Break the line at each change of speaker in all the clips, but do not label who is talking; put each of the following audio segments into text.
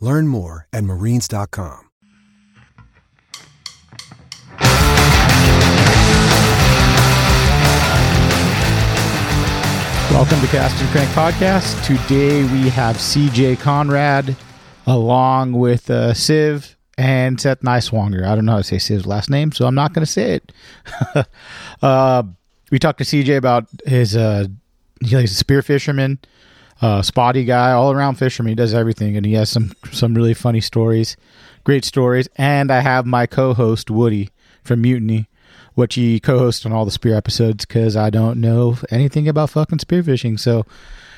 Learn more at marines.com.
Welcome to Cast and Crank Podcast. Today we have CJ Conrad along with uh, Civ and Seth Niswanger. I don't know how to say Civ's last name, so I'm not going to say it. uh, we talked to CJ about his, uh, he's a spear fisherman, uh, spotty guy, all around fisherman. He does everything, and he has some some really funny stories, great stories. And I have my co-host Woody from Mutiny which he co-hosts on all the spear episodes because I don't know anything about fucking spearfishing. So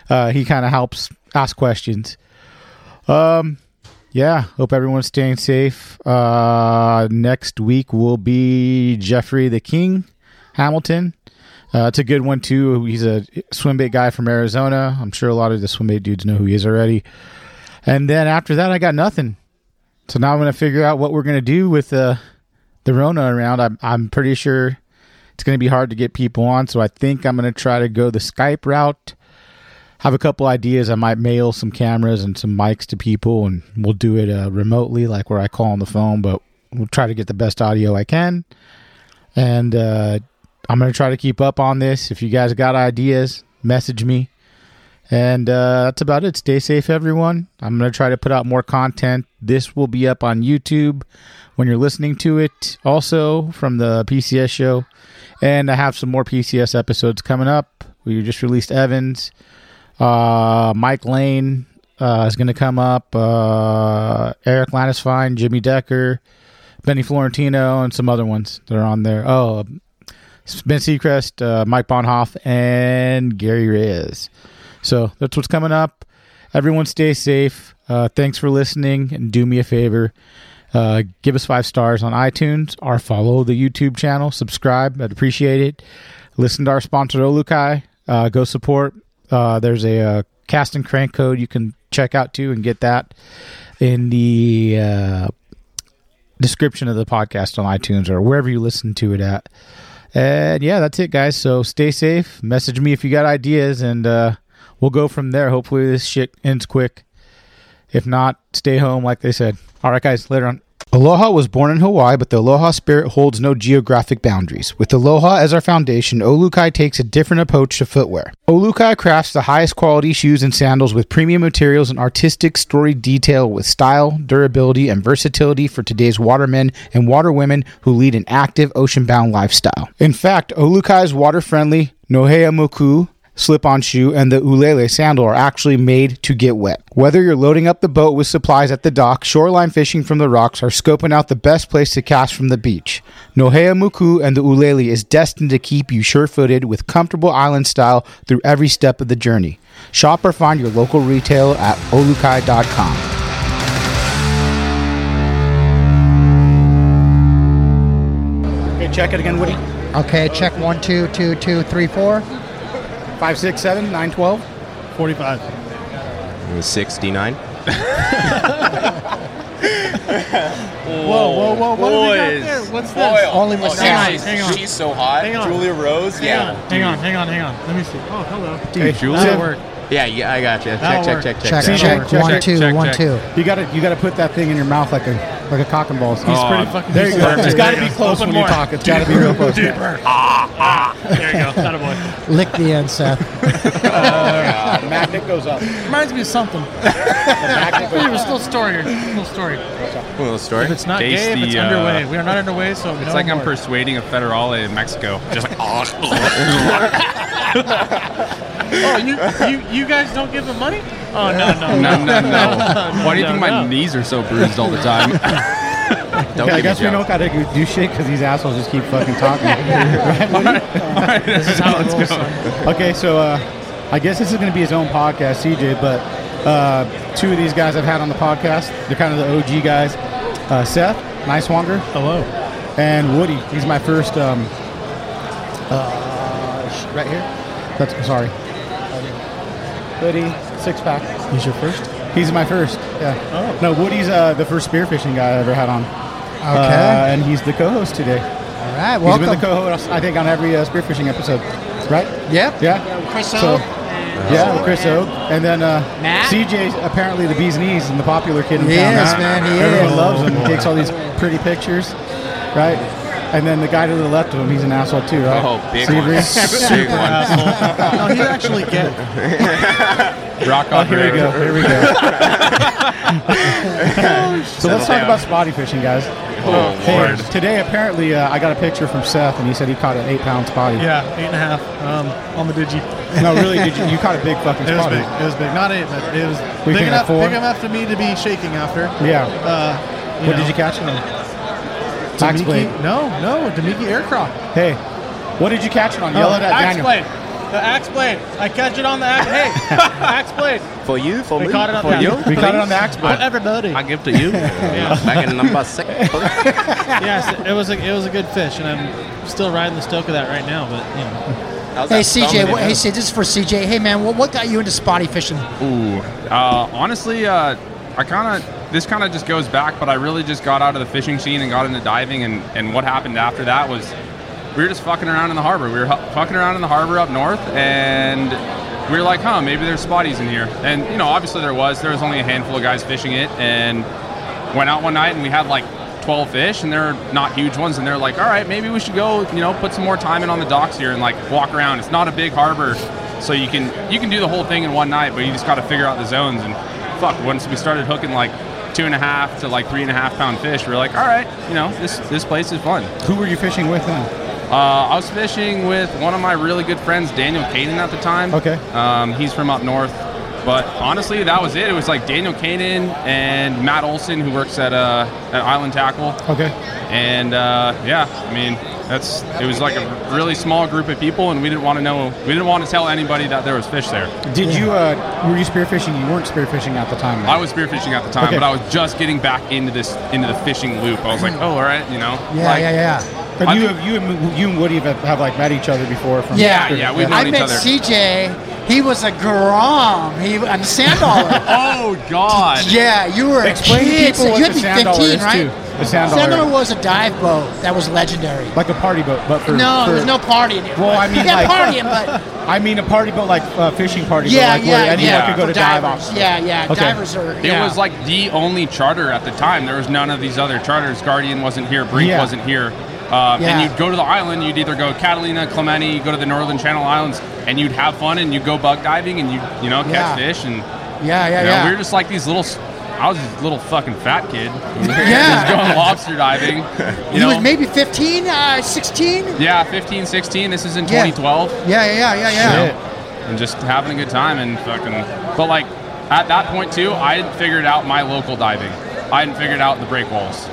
uh, he kind of helps ask questions. Um, yeah, hope everyone's staying safe. Uh, next week will be Jeffrey the King Hamilton. Uh, it's a good one too. He's a swim bait guy from Arizona. I'm sure a lot of the swim bait dudes know who he is already. And then after that, I got nothing. So now I'm going to figure out what we're going to do with uh, the Rona around, I'm I'm pretty sure it's going to be hard to get people on. So I think I'm going to try to go the Skype route. Have a couple ideas. I might mail some cameras and some mics to people, and we'll do it uh, remotely, like where I call on the phone. But we'll try to get the best audio I can. And uh, I'm going to try to keep up on this. If you guys got ideas, message me. And uh, that's about it. Stay safe, everyone. I'm going to try to put out more content. This will be up on YouTube when you're listening to it, also from the PCS show. And I have some more PCS episodes coming up. We just released Evans. Uh, Mike Lane uh, is going to come up. Uh, Eric Landisfine, Jimmy Decker, Benny Florentino, and some other ones that are on there. Oh, Ben Seacrest, uh, Mike Bonhoff, and Gary Reyes. So that's what's coming up. Everyone stay safe. Uh, thanks for listening and do me a favor. Uh, give us five stars on iTunes or follow the YouTube channel. Subscribe. I'd appreciate it. Listen to our sponsor, Olukai. Uh, go support. Uh, there's a, uh, cast and crank code you can check out too and get that in the uh, description of the podcast on iTunes or wherever you listen to it at. And yeah, that's it, guys. So stay safe. Message me if you got ideas, and uh, we'll go from there. Hopefully, this shit ends quick. If not, stay home, like they said. All right, guys, later on. Aloha was born in Hawaii, but the Aloha spirit holds no geographic boundaries. With Aloha as our foundation, Olukai takes a different approach to footwear. Olukai crafts the highest quality shoes and sandals with premium materials and artistic story detail with style, durability, and versatility for today's watermen and waterwomen who lead an active ocean-bound lifestyle. In fact, Olukai's water-friendly Nohea Moku slip on shoe and the Ulele sandal are actually made to get wet. Whether you're loading up the boat with supplies at the dock, shoreline fishing from the rocks, or scoping out the best place to cast from the beach, Nohea Moku and the Ulele is destined to keep you sure footed with comfortable island style through every step of the journey. Shop or find your local retailer at olukai.com. Okay, check it again, Woody.
Okay, check one, two, two, two, three, four.
Five, six, seven, nine, twelve.
45.
It was 69.
Whoa, whoa, whoa, what do we got there? What's this?
Oh Only with
hang on,
size.
hang on.
She's so hot.
Hang on.
Julia Rose.
Hang
Yeah.
on, hang on, hang on, hang on. Let me see. Oh, hello.
Hey,
That'll work.
Yeah, yeah, I got you. Check,
That'll
check, check, check,
Check,
check.
check,
check,
one, two,
check,
one,
check.
two.
You got to you got to put that thing in your mouth like a like a cock and balls.
He's pretty fucking
There you go.
decent.
It's got to be close
Open
when
more.
you talk. It's got to be real close.
Deeper. Ah, ah. There you go. That a boy.
Lick the end, Seth.
magnet goes up.
Reminds me of something. It was a little story here. little story.
Little story.
If it's not
Taste
gay, if it's
the, uh,
underway. We are not underway, so
It's
know
like I'm persuading a federale in Mexico. Just like,
Oh, you, you you guys don't give him money? Oh no no
no, no, no. Why do you
no,
think my
no.
knees are so bruised all the time? Don't
Yeah, I
give
guess
me
we don't gotta do shit because these assholes just keep fucking talking.
This is how it rolls. son.
okay, so uh, I guess this is gonna be his own podcast, CJ. But uh, two of these guys I've had on the podcast, they're kind of the OG guys. Uh, Seth, Niswanger,
Hello.
and Woody. He's my first. Um, uh, sh- right here. That's sorry. Woody, six pack.
He's your first.
He's my first. Yeah.
Oh.
No, Woody's uh, the first spearfishing guy I ever had on.
Okay.
Uh, and he's the co-host today.
All right.
He's been the co-host, I think, on every uh, spearfishing episode. Right?
Yep.
Yeah.
Chris
So,
O.
yeah, with Chris Oak. And then uh,
Matt?
CJ's apparently the bee's knees and the popular kid in
He
town.
is, man, he
Everyone
is.
loves him. He takes all these pretty pictures, right? And then the guy to the left of him, he's an asshole too, right?
Oh, big
So you
one.
agree?
Big one.
no, he's actually gay.
Rock
Oh, here we
operator.
go. Here we go. so let's talk
down.
about spotty fishing, guys.
Oh,
Hey,
Lord.
today, apparently, uh, I got a picture from Seth, and he said he caught an eight-pound spotty.
Yeah, eight and a half um, on the digi.
No, really, did you? You caught a big fucking
It was big. It was big. Not eight, but it was
you
big
think,
enough.
like four?
Big enough for me to be shaking after.
Yeah.
Uh,
What
know.
did you catch it on? Axe
Demiki-
blade.
No, no, Demiki Aircraft.
Hey, what did you catch it on? Yell it at
Oh, axe
Daniel.
blade. The axe blade. I catch it on the axe. Hey, axe blade.
For you, for
We
me,
caught it on
for
the-
you.
We caught it on the
please.
axe
For
blade.
everybody.
I give to you. Back in number six.
yes, it was a it was a good fish, and I'm still riding the stoke of that right now. But you know,
Hey CJ, what, hey CJ, this is for CJ. Hey man, what, what got you into spotty fishing?
Ooh, uh, honestly, uh, I kind of this kind of just goes back, but I really just got out of the fishing scene and got into diving, and and what happened after that was we were just fucking around in the harbor. We were fucking around in the harbor up north, and we were like, huh, maybe there's spotties in here, and you know, obviously there was. There was only a handful of guys fishing it, and went out one night and we had like 12 fish and they're not huge ones and they're like all right maybe we should go you know put some more time in on the docks here and like walk around it's not a big harbor so you can you can do the whole thing in one night but you just got to figure out the zones and fuck once we started hooking like two and a half to like three and a half pound fish we are like all right you know this this place is fun
Who were you fishing with then?
uh, I was fishing with one of my really good friends, Daniel Kanan, at the time.
Okay.
Um, he's from up north. But honestly, that was it. It was like Daniel Kanan and Matt Olson, who works at, uh, at Island Tackle.
Okay.
And uh, yeah, I mean, that's it was like a really small group of people, and we didn't want to know, we didn't want to tell anybody that there was fish there.
Did you? Uh, were you spearfishing? You weren't spearfishing at the time.
I was spearfishing at the time,
Okay.
but I was just getting back into this into the fishing loop. I was like, oh, all right, you know.
Yeah,
like,
yeah, yeah.
But
I
you,
think-
have, you, and, you and Woody have, have like met each other before from.
Yeah.
Yeah, we've known
I
each
met
other.
CJ. He was a grom. He on sand dollar.
Oh God.
yeah, you were
Explain
a kid.
people
so you had
the
to be 15, right?
too. The sand
Sand
dollar.
dollar was a dive boat that was legendary.
Like a party boat, but for
no,
for,
there was no partying.
Well, I mean,
yeah,
like-
partying, but
I mean a party boat like uh, fishing party boat,
yeah,
like
yeah,
where anyone
yeah.
could go
for
to dive
divers.
off.
Yeah, yeah.
Okay.
Divers are.
It was like the only charter at the time. There was none of these other charters. Guardian wasn't here. Brink
Yeah.
wasn't here. Um,
Yeah.
And you'd go to the island. You'd either go Catalina, Clemente, you go to the Northern Channel Islands, and you'd have fun and you'd go bug diving and you you know catch
Yeah.
fish and
Yeah, yeah,
you know,
yeah.
we were just like these little. I was a little fucking fat kid.
Yeah.
just going lobster diving. You
he
know.
was maybe 15, uh, 16.
yeah, 15, 16. This is in
Yeah.
2012.
Yeah, yeah, yeah, yeah, yeah.
Shit.
and just having a good time and fucking. But like at that point too, I had figured out my local diving. I hadn't figured out the break walls.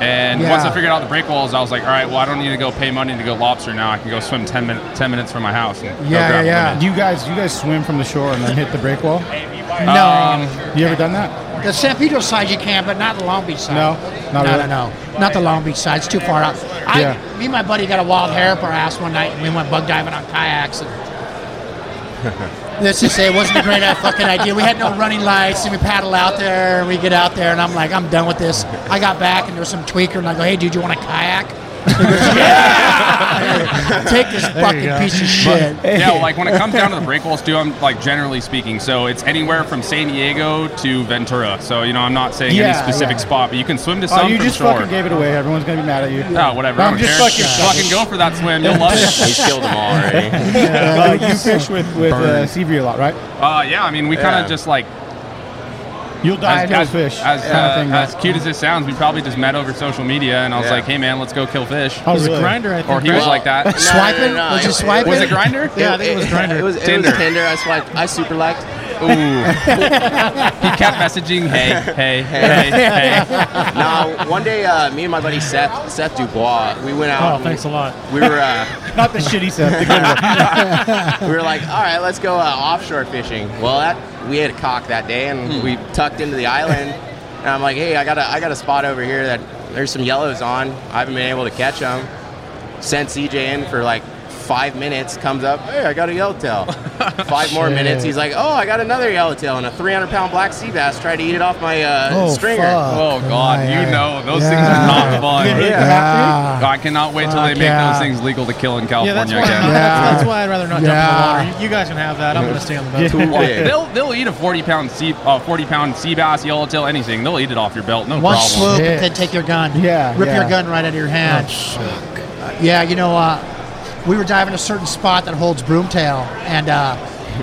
And once I figured out the break walls, I was like, all right, well, I don't need to go pay money to go lobster now. I can go swim 10, min- 10 minutes from my house. And
Yeah, yeah, yeah.
limit.
You guys, you guys swim from the shore and then hit the break wall.
No,
Um,
You ever done that?
the San Pedro side you can, but not the Long Beach side.
No? Not
no,
really?
no, no, not the Long Beach side. It's too far out. I,
Yeah.
me and my buddy got a wild hair up our ass one night, and we went bug diving on kayaks. And let's just say it wasn't a great fucking idea. We had no running lights, and we paddle out there, and we get out there, and I'm like, I'm done with this. I got back, and there was some tweaker, and I go, Hey, dude, you want a kayak? Take this fucking piece of shit.
yeah, well, like when it comes down to the breakaways too, I'm like generally speaking. So it's anywhere from San Diego to Ventura. So you know, I'm not saying
Yeah,
any specific
yeah.
spot, but you can swim to
Oh,
some
you just
shore.
fucking gave it away. Everyone's gonna be mad at you.
Oh, whatever.
I'm just
care.
fucking-
fucking go for that swim. You'll love it.
He's killed them all already.
Uh, you fish with with uh, Seabury a lot, right?
Uh, yeah, I mean, we kind of
Yeah.
just like
You'll die
as,
and
as,
fish.
as,
kind of
uh,
thing.
as cute as this sounds, we probably just met over social media, and I was
Yeah.
like, "Hey, man, let's go kill fish."
Oh,
He's
really?
a grinder, I think.
Or he was like that.
Swiping?
no, no,
Was you
it-
swiping?
Was it Grindr?
Yeah, I think it was Grindr.
It was, it was
Tinder.
Tinder. I swiped. I super liked.
Ooh. he kept messaging, "Hey, hey, hey, hey."
Now, one day, uh, me and my buddy Seth, Seth Dubois, we went out.
Oh,
and
thanks a lot.
We were, uh,
Not the shitty stuff. The good one.
we were like, all right, let's go uh, offshore fishing. Well, that we had a cock that day, and we hmm. tucked into the island. And I'm like, hey, I got a, I got a spot over here that there's some yellows on. I haven't been able to catch them. Sent CJ in for like five minutes. Comes up, hey, I got a yellowtail. Five more minutes. He's like, oh, I got another yellowtail and a 300 pound black sea bass. Tried to eat it off my uh,
Oh,
stringer.
fuck.
Oh God,
Yeah,
you
yeah.
know those
Yeah.
things are not fun.
Yeah.
I cannot wait till they make
yeah.
those things legal to kill in
Yeah, that's
California
why,
again.
Yeah.
that's, that's why I'd rather not
Yeah.
jump in the water. You, you guys can have that. I'm going to stay on the boat.
Too.
They'll they'll eat a forty pound sea uh, forty pound sea bass, yellowtail, anything. They'll eat it off your belt, no
One
problem.
swoop
Shit.
and then take your gun.
Yeah,
Rip
yeah.
your gun right out of your hand. Uh, yeah, you know, uh, we were diving a certain spot that holds broomtail, and uh,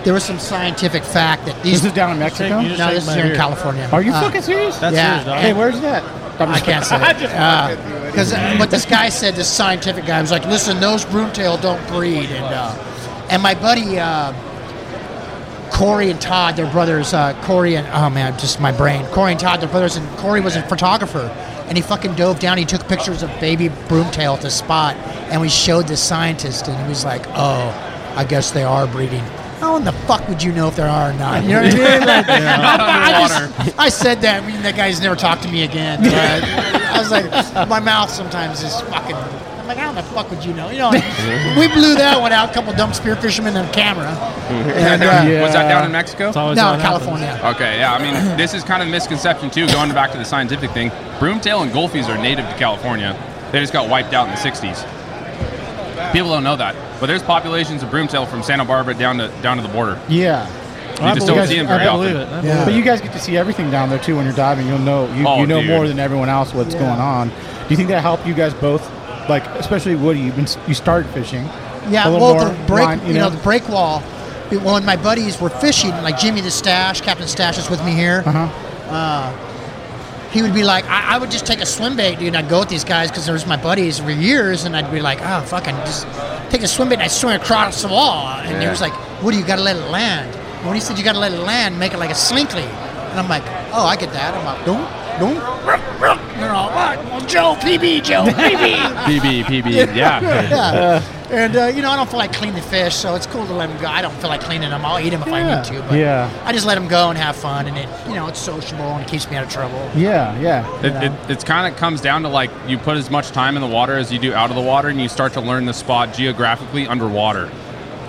there was some scientific fact that these.
This is down in Mexico.
You
no,
shake
this is
my
here in. California.
Are you
Uh,
fucking serious?
That's
Yeah.
yours, dog.
hey, where's that?
I can't say. It. Because what this guy said, this scientific guy was like, "Listen, those broomtail don't breed," and uh, and my buddy uh, Corey and Todd, their brothers. Uh, Corey and oh man, just my brain. Corey and Todd, their brothers, and Corey was a photographer, and he fucking dove down. He took pictures of baby broomtail at the spot, and we showed the scientist, and he was like, "Oh, I guess they are breeding." How in the fuck would you know if there are or not? You know what I mean? Like, I, I just, I said that, I mean, that guy's never talked to me again. But I was like, my mouth sometimes is fucking. I'm like, how the fuck would you know? You know, we blew that one out. A couple dumb spear fishermen on camera. And, uh,
Yeah.
Was that down in Mexico?
It's always
No,
how it happens.
California.
Okay, yeah. I mean, this is kind of a misconception too. Going back to the scientific thing, broomtail and golfies are native to California. They just got wiped out in the '60s. People don't know that, but there's populations of broomtail from Santa Barbara down to down to the border.
Yeah.
You
I
just
believe
don't
it.
see them
I
very
believe
often.
it. I
Yeah.
But you guys get to see everything down there too when you're diving. You'll know you,
Oh,
you know
dude.
more than everyone else what's going on. Do you think that helped you guys both? Like especially Woody, you've been you started fishing.
Yeah,
A little
well,
more
the break,
line,
you, know, the break wall. When my buddies were fishing, like Jimmy the Stash, Captain Stash is with me here.
Uh-huh.
He would be like, I, I would just take a swim bait, dude, and I'd go with these guys because there was my buddies for years, and I'd be like, oh, fucking just take a swim bait and I'd swim across the wall. And he was like, Woody, you got to let it land. And when he said you got to let it land, make it like a Slinky. And I'm like, oh, I get that. I'm like, don't, don't. You know, what? Well, Joe, PB, Joe, PB.
PB, PB, yeah.
yeah. And uh, you know, I don't feel like cleaning the fish, so it's cool to let them go. I don't feel like cleaning them. I'll eat them if I need to, but
Yeah.
I just let them go and have fun, and it, you know, it's sociable and it keeps me out of trouble.
Yeah, yeah.
It, it, it's kind of comes down to like you put as much time in the water as you do out of the water, and you start to learn the spot geographically underwater.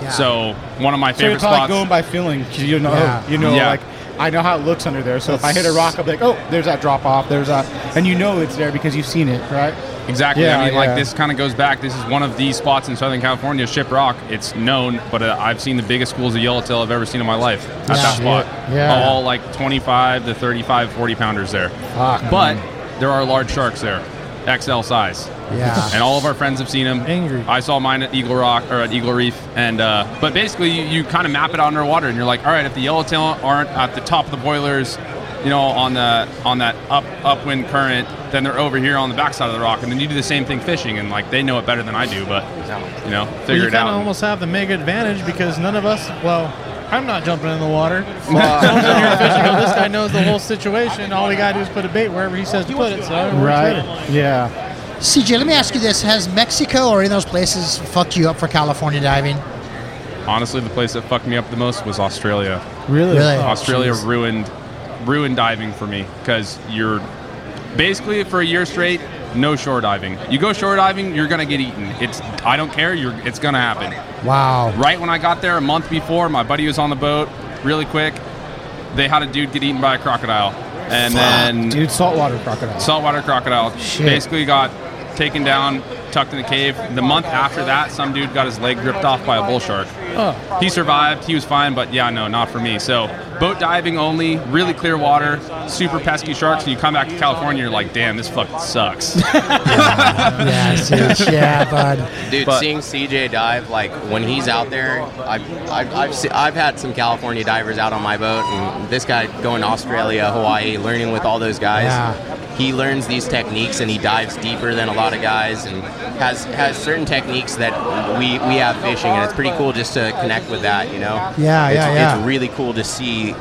Yeah.
So one of my
So
favorite
it's like
spots.
going by feeling. 'cause You know,
Yeah.
you know,
Yeah.
like I know how it looks under there. So if I hit a rock, I'll be like, oh, there's that drop off. There's that, and you know it's there because you've seen it, right?
Exactly.
Yeah,
I mean,
yeah.
like this kind of goes back. This is one of these spots in Southern California, Ship Rock. It's known, but uh, I've seen the biggest schools of yellowtail I've ever seen in my life at
Yeah.
that spot.
Yeah.
All like 25 to 35, 40 pounders there.
Fuck.
But there are large sharks there, XL size.
Yeah.
And all of our friends have seen them.
Angry.
I saw mine at Eagle Rock or at Eagle Reef, and uh, but basically you, you kind of map it out underwater, and you're like, all right, if the yellowtail aren't at the top of the boilers, you know, on the on that up upwind current, then they're over here on the backside of the rock, and then you do the same thing fishing, and like they know it better than I do, but you know, figure
Well,
figure
you
it
kind
out.
of almost have the mega advantage because none of us, well, I'm not jumping in the water. I'm sitting here fishing. Go, this guy knows the whole situation. All we got to do is put a bait wherever he says to put it. So
Right. Yeah.
CJ, let me ask you this: Has Mexico or any of those places fucked you up for California diving?
Honestly, the place that fucked me up the most was Australia.
Really.
Really?
Oh, Australia ruined ruined diving for me because you're basically for a year straight no shore diving. You go shore diving, you're gonna get eaten. It's I don't care. You're it's gonna happen.
Wow.
Right when I got there a month before, my buddy was on the boat. Really quick, they had a dude get eaten by a crocodile, and then
Dude, saltwater crocodile.
saltwater crocodile
Shit.
basically got taken down tucked in the cave. The month after that, some dude got his leg ripped off by a bull shark.
Oh.
He survived. He was fine, but yeah, no, not for me. So boat diving only, really clear water, super pesky sharks, and you come back to California, you're like, damn, this fucking sucks.
yeah, Such, yeah, bud.
Dude,
But-
seeing CJ dive, like when he's out there, I've, I've, I've, se- I've had some California divers out on my boat, and this guy going to Australia, Hawaii, learning with all those guys.
Yeah.
He learns these techniques and he dives deeper than a lot of guys and has has certain techniques that we, we have fishing, and it's pretty cool just to connect with that, you know?
Yeah,
it's,
yeah, yeah.
It's really cool to see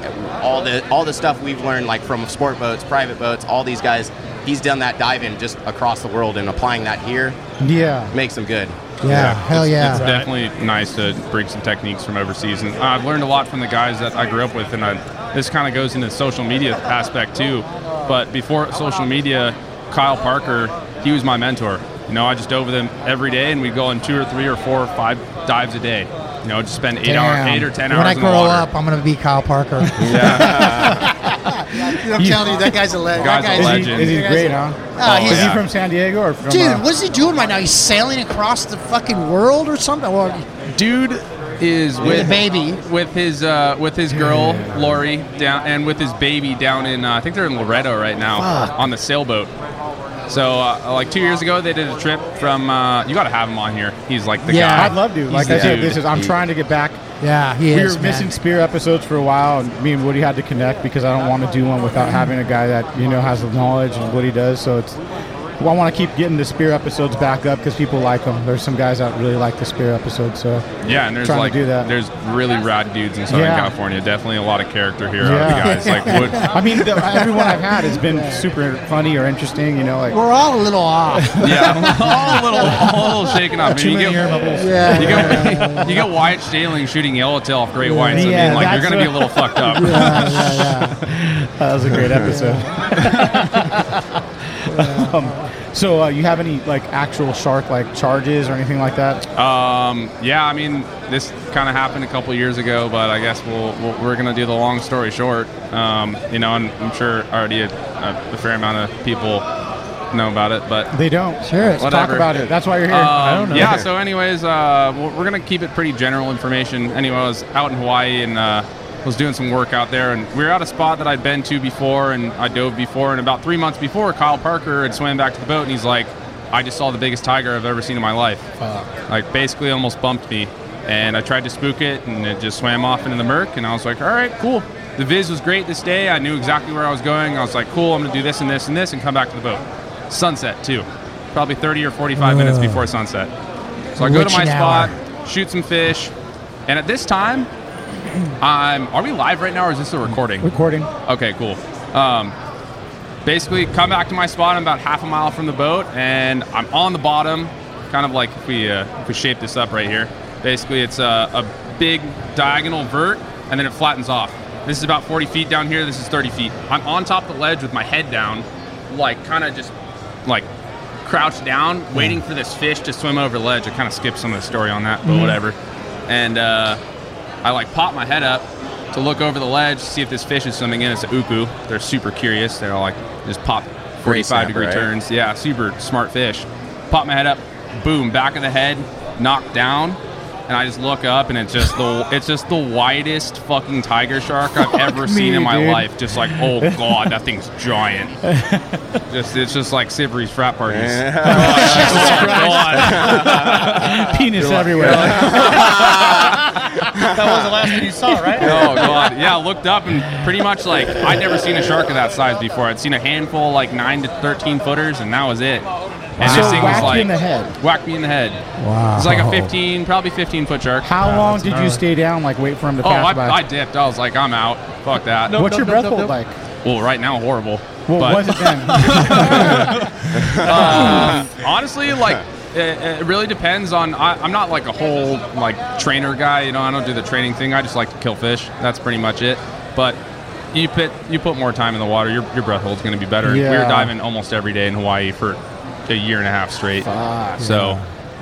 all the all the stuff we've learned, like from sport boats, private boats, all these guys. He's done that diving just across the world and applying that here
Yeah.
makes him good.
Yeah, hell
it's,
yeah.
It's definitely nice to bring some techniques from overseas, and uh, I've learned a lot from the guys that I grew up with. And I, this kind of goes into the social media aspect too. But before social media, Kyle Parker, he was my mentor. You know, I just dove with him every day, and we'd go on two or three or four or five dives a day. You know, just spend eight
Damn.
hours, eight or ten
when
hours When I
grow up, I'm gonna be Kyle Parker. Yeah. I'm telling you, that guy's a legend.
Guy's
that
a
guy's
he,
legend.
is he
That guy's
great, huh?
Ah,
Oh,
he's-
Is
yeah.
he from San Diego or from?
Dude,
uh,
what's he doing right now? He's sailing across the fucking world or something. Well,
dude is
With
with
baby.
with his uh, with his girl Lori down and with his baby down in uh, I think they're in Loreto right now
Fuck.
on the sailboat. So uh, like two years ago they did a trip from uh, you got to have him on here. He's like the
Yeah,
guy.
I'd love to. Like I said, this is. I'm trying to get back.
yeah, he
we
is.
were
man.
missing spear episodes for a while, and me and Woody had to connect because I don't want to do one without having a guy that you know has the knowledge and what he does. So it's. Well, I want to keep getting the spear episodes back up because people like them. There's some guys that really like the spear episodes. So
Yeah, and there's
trying to
like
do that.
there's really rad dudes in Southern
Yeah.
California. Definitely a lot of character here out of the
Yeah.
guys. Like Wood,
I mean, the, everyone I've had has been super funny or interesting. You know, like
We're all a little off.
yeah, all a little, all a little shaken up.
Too
And you
many
get-
bubbles.
yeah.
You get, you get Wyatt Staling shooting yellowtail off great whites.
Yeah, I
mean, like you're gonna be a little fucked up.
yeah, yeah, yeah.
that was a great episode. um, so, uh, you have any like actual shark like charges or anything like that?
Um, yeah, I mean, this kind of happened a couple years ago, but I guess we'll, we'll we're gonna do the long story short. Um, you know, and I'm sure already a, a, a fair amount of people know about it, but
They don't.
Sure.
Let's talk about it. That's why you're here.
Um, Yeah. So, anyways, uh, we're we're gonna keep it pretty general information. Anyway, I was out in Hawaii and uh, was doing some work out there, and we were at a spot that I'd been to before, and I dove before. And about three months before, Kyle Parker had swam back to the boat, and he's like, "I just saw the biggest tiger I've ever seen in my life." Like, basically, almost bumped me. And I tried to spook it, and it just swam off into the murk. And I was like, "All right, cool." The viz was great this day. I knew exactly where I was going. I was like, "Cool, I'm gonna do this and this and this, and come back to the boat." Sunset too, probably 30 or 45 minutes before sunset. So I go to my spot, shoot some fish, and at this time, I'm. Are we live right now, or is this a recording?
Recording.
Okay, cool. Um, basically, come back to my spot. I'm about half a mile from the boat, and I'm on the bottom, kind of like if we uh, if we shape this up right here. Basically, it's a, a big diagonal vert, and then it flattens off. This is about 40 feet down here. This is 30 feet. I'm on top of the ledge with my head down, like kind of just like crouched down, waiting for this fish to swim over the ledge. I kind of skipped some of the story on that, but whatever. And uh, I like pop my head up to look over the ledge, see if this fish is swimming in. It's a uku. They're super curious. They're like just pop 45
snapper,
degree
right?
turns. Yeah, super smart fish. Pop my head up, boom, back of the head, knocked down. And I just look up, and it's just the it's just the widest fucking tiger shark I've ever seen in my
dude.
life. Just like, oh god, that thing's giant. just it's just like Seabury's frat parties. Oh, God.
Penis everywhere.
That was the last thing you saw, right?
Oh god, yeah. Looked up and pretty much like I'd never seen a shark of that size before. I'd seen a handful like nine to thirteen footers, and that was it. And
So
this thing was
whacked you
like
in the head.
whacked me in the head.
Wow.
It's like a fifteen, probably fifteen foot shark.
How long did you stay down? Like wait for him to
Oh,
pass
I,
by?
I dipped. I was like, I'm out. Fuck that.
What's your
Nope,
breath
nope,
hold
nope,
like?
Well, right now horrible.
What
but
was it then?
Uh, honestly, like it, it really depends on. I, I'm not like a whole like trainer guy. You know, I don't do the training thing. I just like to kill fish. That's pretty much it. But you put you put more time in the water, your your breath hold's going to be better. Yeah. We
Yeah.
were diving almost every day in Hawaii for a year and a half straight. so.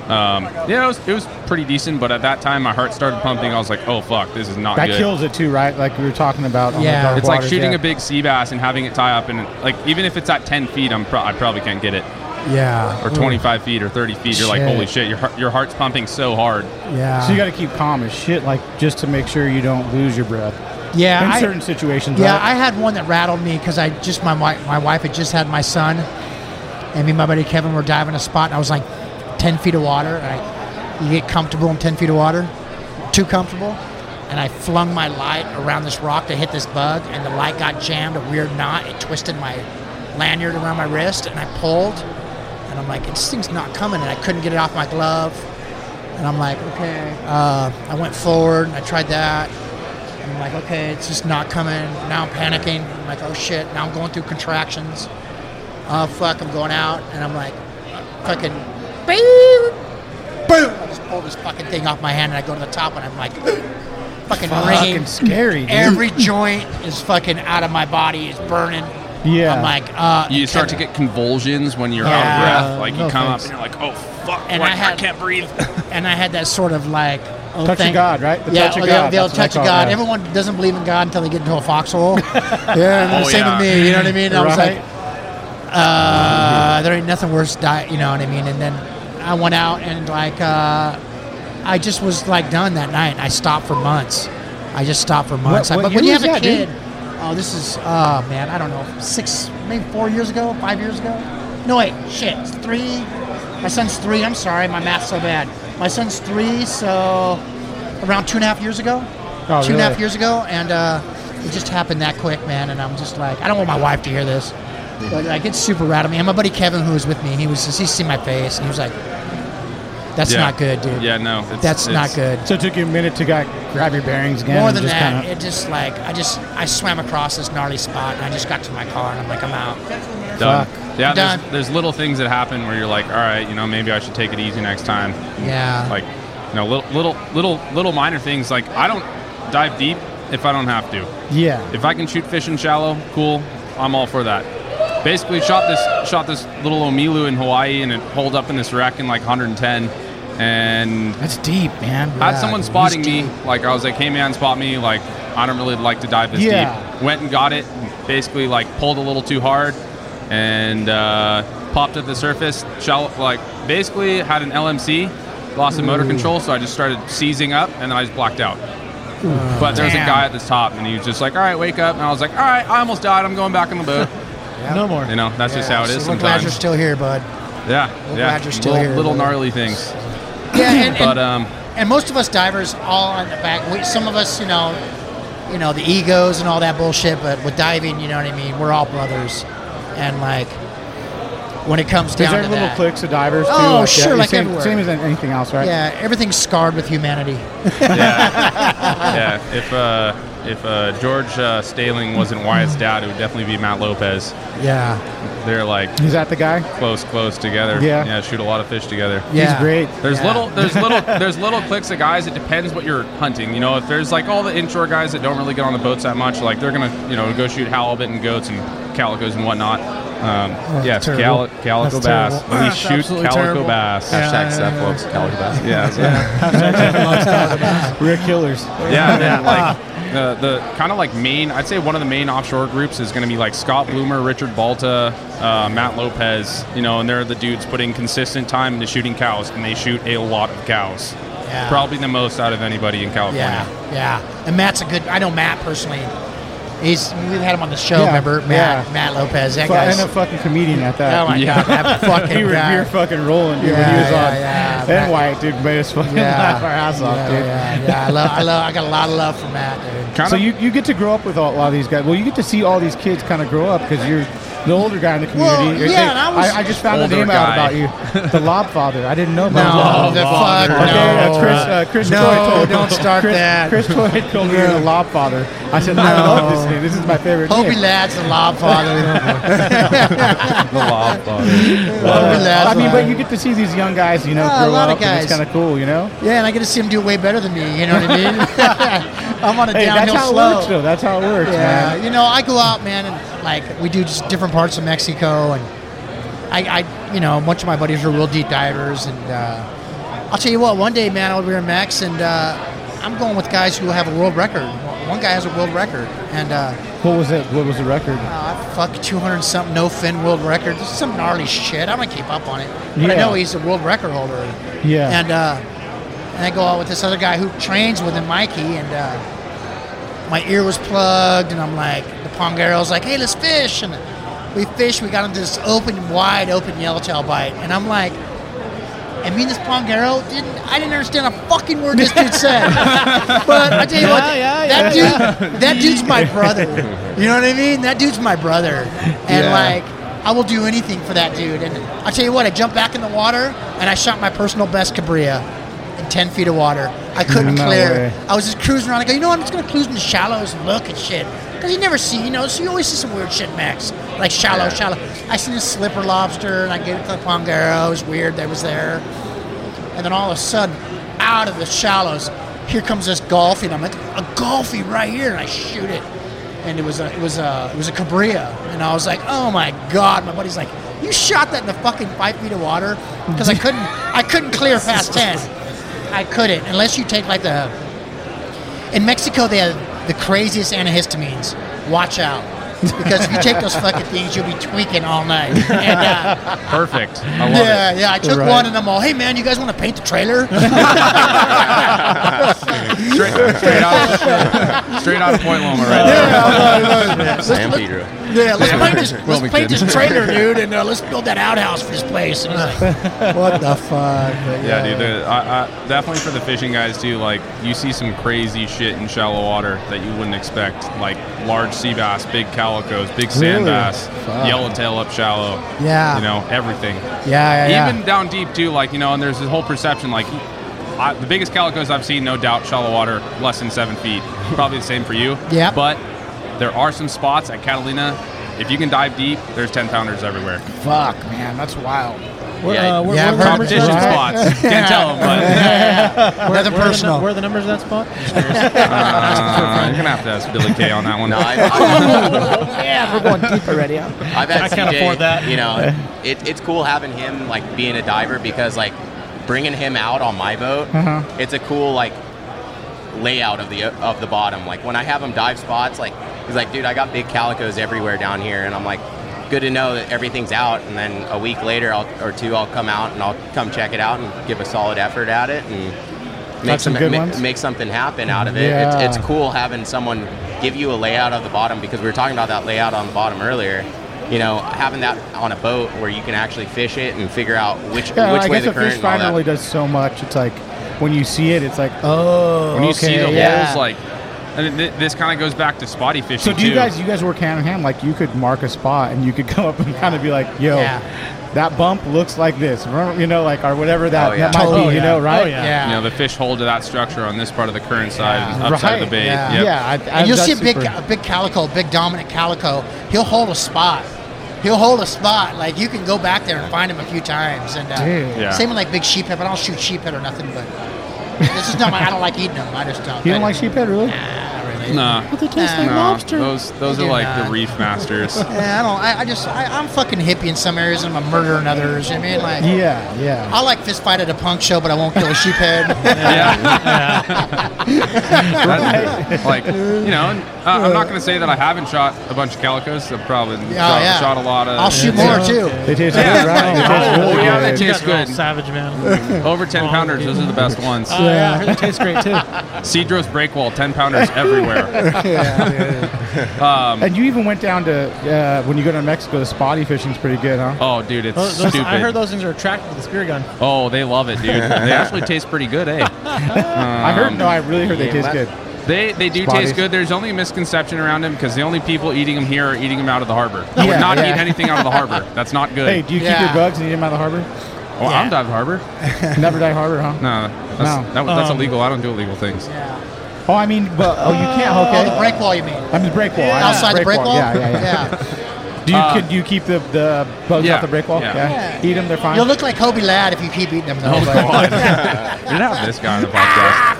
Um, yeah, it was, it was pretty decent, but at that time my heart started pumping. I was like, "Oh fuck, this is not
that
good."
kills it too, right? Like we were talking about. On
Yeah.
the dark
It's like shooting
yeah.
a big sea bass and having it tie up, and like even if it's at 10 feet, I'm pro- I probably can't get it.
Yeah.
or 25 feet or 30 feet. You're like, holy shit, your your heart's pumping so hard.
Yeah.
So you got to keep calm as shit, like just to make sure you don't lose your breath
yeah.
in
I-
certain situations.
Yeah,
right?
I had one that rattled me because I just my wife my wife had just had my son, and me and my buddy Kevin were diving a spot, and I was like ten feet of water, and I, you get comfortable in ten feet of water, too comfortable, and I flung my light around this rock to hit this bug, and the light got jammed, a weird knot, it twisted my lanyard around my wrist, and I pulled, and I'm like, this thing's not coming, and I couldn't get it off my glove, and I'm like, okay, uh, I went forward, I tried that. And I'm like, okay, it's just not coming. Now I'm panicking. I'm like, oh shit. Now I'm going through contractions. Oh fuck, I'm going out, and I'm like, fucking, boom, boom. I just pull this fucking thing off my hand, and I go to the top, and I'm like, fucking ringing.
fucking scary. Dude.
Every joint is fucking out of my body. It's burning.
Yeah.
I'm like, uh,
You start to get convulsions when you're out
Yeah,
of breath. Like
no
you come
thanks.
up and you're like, oh fuck,
And
like,
I
I,
had-
can't breathe.
and I had that sort of like oh,
Touch of
thank-
God, right? The
yeah,
touch of
the,
God,
the old
that's what I
touch of
call it,
God.
yeah.
Everyone doesn't believe in God until they get into a foxhole. yeah, and
Oh,
same
yeah.
with me. You know what I mean? I was
Right.
like, uh, there ain't nothing worse. Di- you know what I mean? And then I went out and like uh, I just was like done that night. I stopped for months. I just stopped for months.
what
but when
year
you have
was
a
that, dude?
Oh, this is oh man, I don't know, six, maybe four years ago, five years ago. No wait, shit, three. My son's three. I'm sorry, my math's so bad. My son's three, so around two and a half years ago.
Oh,
two and a half
really?
years ago, and uh, it just happened that quick, man. And I'm just like, I don't want my wife to hear this, but like it's super rad of me. And my buddy Kevin, who was with me, he was just, he seen my face, and he was like, "That's
Yeah.
not good, dude.
yeah, no, it's,
That's not good."
So it took you a minute to got, grab your bearings again.
More than
just
that,
kinda-
it just like I just I swam across this gnarly spot, and I just got to my car, and I'm like, I'm out.
Done.
Fuck.
Yeah,
Done.
there's, there's little things that happen where you're like, all right, you know, maybe I should take it easy next time.
Yeah.
Like, you know, little little little little minor things. Like I don't dive deep if I don't have to.
yeah.
If I can shoot fish in shallow, cool. I'm all for that. Basically, shot this shot this little omilu in Hawaii, and it pulled up in this wreck in like 110, and
That's deep, man.
I
had
someone spotting me. Like I was like, "Hey man, spot me!" Like I don't really like to dive this
Yeah.
deep. Went and got it. Basically, like pulled a little too hard, and uh, popped at the surface. Shallow, like basically had an LMC, lost the motor control, so I just started seizing up, and then I just blacked out. But there was a guy at the top, and he was just like, "All right, wake up!" And I was like, "All right, I almost died. I'm going back in the boat."
No more.
You know, that's just how it is
So we're glad you're still here, bud.
Yeah,
We're
yeah.
glad you're still
little,
here,
little gnarly things,
Yeah, and,
but um,
and most of us divers all on the back. We, some of us, you know, you know the egos and all that bullshit. But with diving, you know what I mean. We're all brothers, and like when it comes
Is
down
there
to
little
that,
cliques of divers too?
Oh,
like,
sure,
yeah,
like
same,
everywhere.
same as anything else, right?
yeah, everything's scarred with humanity.
yeah, yeah. If uh, if uh, George uh, Staling wasn't Wyatt's dad, it would definitely be Matt Lopez.
Yeah,
They're like
Is that the guy?
close, close together.
Yeah.
yeah. Shoot a lot of fish together.
yeah,
He's great.
There's
Yeah.
little, there's little, there's little cliques of guys. It depends what you're hunting. You know, if there's like all the inshore guys that don't really get on the boats that much, like they're gonna, you know, go shoot halibut and goats and calicos and whatnot. Um, yeah, it's
terrible.
cali- calico
That's
bass.
terrible.
We shoot
absolutely
calico
terrible.
bass.
Hashtag Seth Lopes, Calico Bass.
Yeah,
We're killers.
yeah, man. Like the the kind of like main, I'd say one of the main offshore groups is going to be like Scott Bloomer, Richard Balta, uh, Matt Lopez. You know, and they're the dudes putting consistent time into shooting cows, and they shoot a lot of cows.
Yeah.
Probably the most out of anybody in California.
Yeah, yeah. And Matt's a good. I know Matt personally. He's we've had him on the show.
Yeah,
remember Matt?
yeah.
Matt Lopez. That
Fu-
guy's.
and a fucking comedian at that.
oh my
Yeah.
god, that fucking
we were,
guy.
we were fucking rolling, dude, when he was
yeah,
on.
yeah,
and
Matt-
Wyatt, dude, made us fucking
yeah,
laugh our ass off,
yeah,
dude.
yeah, yeah. I love, I love, I got a lot of love for Matt, dude.
Kind
So
of.
you, you get to grow up with all, a lot of these guys. Well, you get to see all these kids kind of grow up because you're the older guy in the
Well,
community.
yeah,
They-
and I was-
I, just found the
Older
name out
guy.
about you, the Lob Father. I didn't know about
No,
the
the
Lob
fuck,
Okay,
no.
uh, Chris, uh, Chris
No,
Troy told
don't start
Chris,
that.
Chris Troy told me you're the Lob Father. I said, I love this name. This is my favorite
Hobie
name.
Ladd's the lob father.
the lob father.
Hobie
Uh,
Ladd's
I mean, but you get to see these young guys, you know,
Yeah, a
grow
lot of
up, and it's kind of cool, you know.
yeah, and I get to see him do way better than me. You know what I mean? I'm on a
Hey,
downhill
that's how
slope.
it works, though. That's how it works,
Yeah,
man.
you know, I go out, man, and like we do just different parts of Mexico, and I, I you know, a bunch of my buddies are real deep divers, and uh, I'll tell you what, one day, man, I'll be in Mex, and uh, I'm going with guys who have a world record. One guy has a world record, and uh,
What was it? What was the record?
I fuck 200 something no fin world record. This is some gnarly shit. I'm gonna keep up on it, but I know he's a world record holder.
Yeah.
And uh, and I go out with this other guy who trains with him, Mikey, and uh, my ear was plugged, and I'm like, the panguero's like, hey, let's fish, and we fish. We got into this open, wide open yellowtail bite, and I'm like. And me and this Panguero didn't. I didn't understand a fucking word this dude said. but I tell you what,
Yeah, yeah,
that
yeah,
dude, that dude's my brother. You know what I mean? That dude's my brother, and
Yeah.
like I will do anything for that dude. And I tell you what, I jumped back in the water and I shot my personal best cabria in 10 feet of water. I couldn't
No
clear.
way.
I was just cruising around. I go, you know what? I'm just gonna cruise in the shallows and look at shit. Because you never see, you know, so you always see some weird shit, Max. Like shallow, shallow. I seen a slipper lobster and I gave it to the Panguero. It was weird that it was there. And then all of a sudden, out of the shallows, here comes this golfing. I'm like, a golfing right here, and I shoot it. And it was a, it was a, it was a cabria, and I was like, oh my god. My buddy's like, you shot that in the fucking five feet of water because I couldn't, I couldn't clear past ten. I couldn't unless you take like the. In Mexico, they have the craziest antihistamines. Watch out. Because if you take those fucking things, you'll be tweaking all night. And, uh,
Perfect. I love
yeah,
it.
yeah. I took
Right.
one and I'm all, hey man, you guys want to paint the trailer?
Straight, straight out, straight out of Point Loma, right there.
San Pedro.
Yeah, let's paint this, let's
Wilmington.
paint this trailer, dude, and uh, let's build that outhouse for this place. And he's like, what the fuck? But
Yeah, dude. The, I, I, definitely for the fishing guys too. Like you see some crazy shit in shallow water that you wouldn't expect. Like large sea bass, big calicos, big sand
Really?
bass,
Fuck.
yellowtail up shallow.
Yeah.
You know everything.
Yeah, yeah, yeah.
Even down deep too. Like you know, and there's this whole perception. Like I, the biggest calicos I've seen, no doubt, shallow water, less than seven feet. Probably the same for you.
Yeah.
But there are some spots at Catalina. If you can dive deep, there's 10 pounders everywhere.
Fuck, man, that's wild.
Where,
Yeah,
uh, where,
yeah,
where,
I've
numbers
Competition?
Right.
spots. Can't tell them, but
Nothing
Where are the,
personal.
nu- where are the numbers of that spot?
uh, you're gonna have to ask Billy Kay on that one.
No, I, I,
yeah, we're going deep already. Huh?
I've had
I can't
CJ,
afford that.
You know, it, it's cool having him like being a diver because like bringing him out on my boat,
Uh-huh.
it's a cool like layout of the of the bottom. Like when I have him dive spots, like he's like, dude, I got big calicos everywhere down here, and I'm like. Good to know that everything's out, and then a week later I'll, or two, I'll come out and I'll come check it out and give a solid effort at it and make
some
some ma- make something happen out of it.
Yeah.
It's, it's cool having someone give you a layout of the bottom because we were talking about that layout on the bottom earlier. You know, having that on a boat where you can actually fish it and figure out which
Yeah,
which
I
way
guess
the current
fish finder does so much. It's like when you see it, it's like, oh,
when you
okay,
see the
yeah.
holes, like, and th- this kind of goes back to spotty fishing
So do you
too.
guys you guys work hand in hand? Like you could mark a spot and you could come up and kind of be like, yo,
Yeah.
that bump looks like this, you know, like or whatever that,
Oh, yeah.
that might
Totally,
be, you know, oh, right?
Oh, yeah.
Yeah.
you know, the fish hold to that structure on this part of the current side,
Yeah.
and upside of the bait.
yeah.
Yep.
Yeah, I, I,
and you'll see a big, a big calico, big dominant calico. He'll hold a spot. He'll hold a spot. Like you can go back there and find him a few times. And uh,
Yeah.
same with like big sheephead. But I don't shoot sheephead or nothing. But this is not my. I don't like eating them. I just don't.
You don't like sheephead, really?
Nah, really.
Nah,
But they taste like
Nah.
nah,
lobster.
those those
They
are like
not.
the reef masters.
Yeah, I don't. I, I just. I, I'm fucking hippie in some areas, and I'm a murderer in others. I mean, like.
Yeah, yeah.
I like fist fight at a punk show, but I won't kill a sheephead.
That- like you know, and, uh, I'm not gonna say that I haven't shot a bunch of calicos. I've probably
Yeah,
shot,
yeah.
shot a lot of.
I'll shoot more too.
They taste
Yeah.
good, right? They taste
Oh,
really
yeah,
good.
they
You
taste
guys are all
good.
savage, man.
Over 10 pounders, those are the best ones.
Oh, yeah, I heard it tastes great too.
Cedros breakwall, 10 pounders everywhere. Um,
And you even went down to uh, when you go to Mexico. The spotty fishing's pretty good, huh?
oh, dude, it's
Those- those-
stupid.
I heard those things are attracted to the spear gun.
Oh, they love it, dude. they actually taste pretty good, eh?
I heard. No, I really heard they taste good.
They they do
Spotties.
taste good. There's only a misconception around them because the only people eating them here are eating them out of the harbor. You
Yeah,
would not
yeah.
eat anything out of the harbor. That's not good.
Hey, do you keep your bugs and eat them out of the harbor?
oh, I'm dive harbor.
Never dive harbor, huh?
No, that's,
No.
That, that's
Um,
illegal. I don't do illegal things.
Yeah.
Oh, I mean, but oh, you can't.
Oh,
Okay.
the break wall, you mean?
I mean, the break wall. I mean,
Outside the break wall?
Yeah, yeah, yeah. Do you
Uh,
can, do you keep the, the bugs
yeah,
off the break wall?
yeah.
Eat them. They're fine.
You'll look like Hobie Ladd if you keep eating them, though.
Oh
but-
God! You're not this guy on the podcast.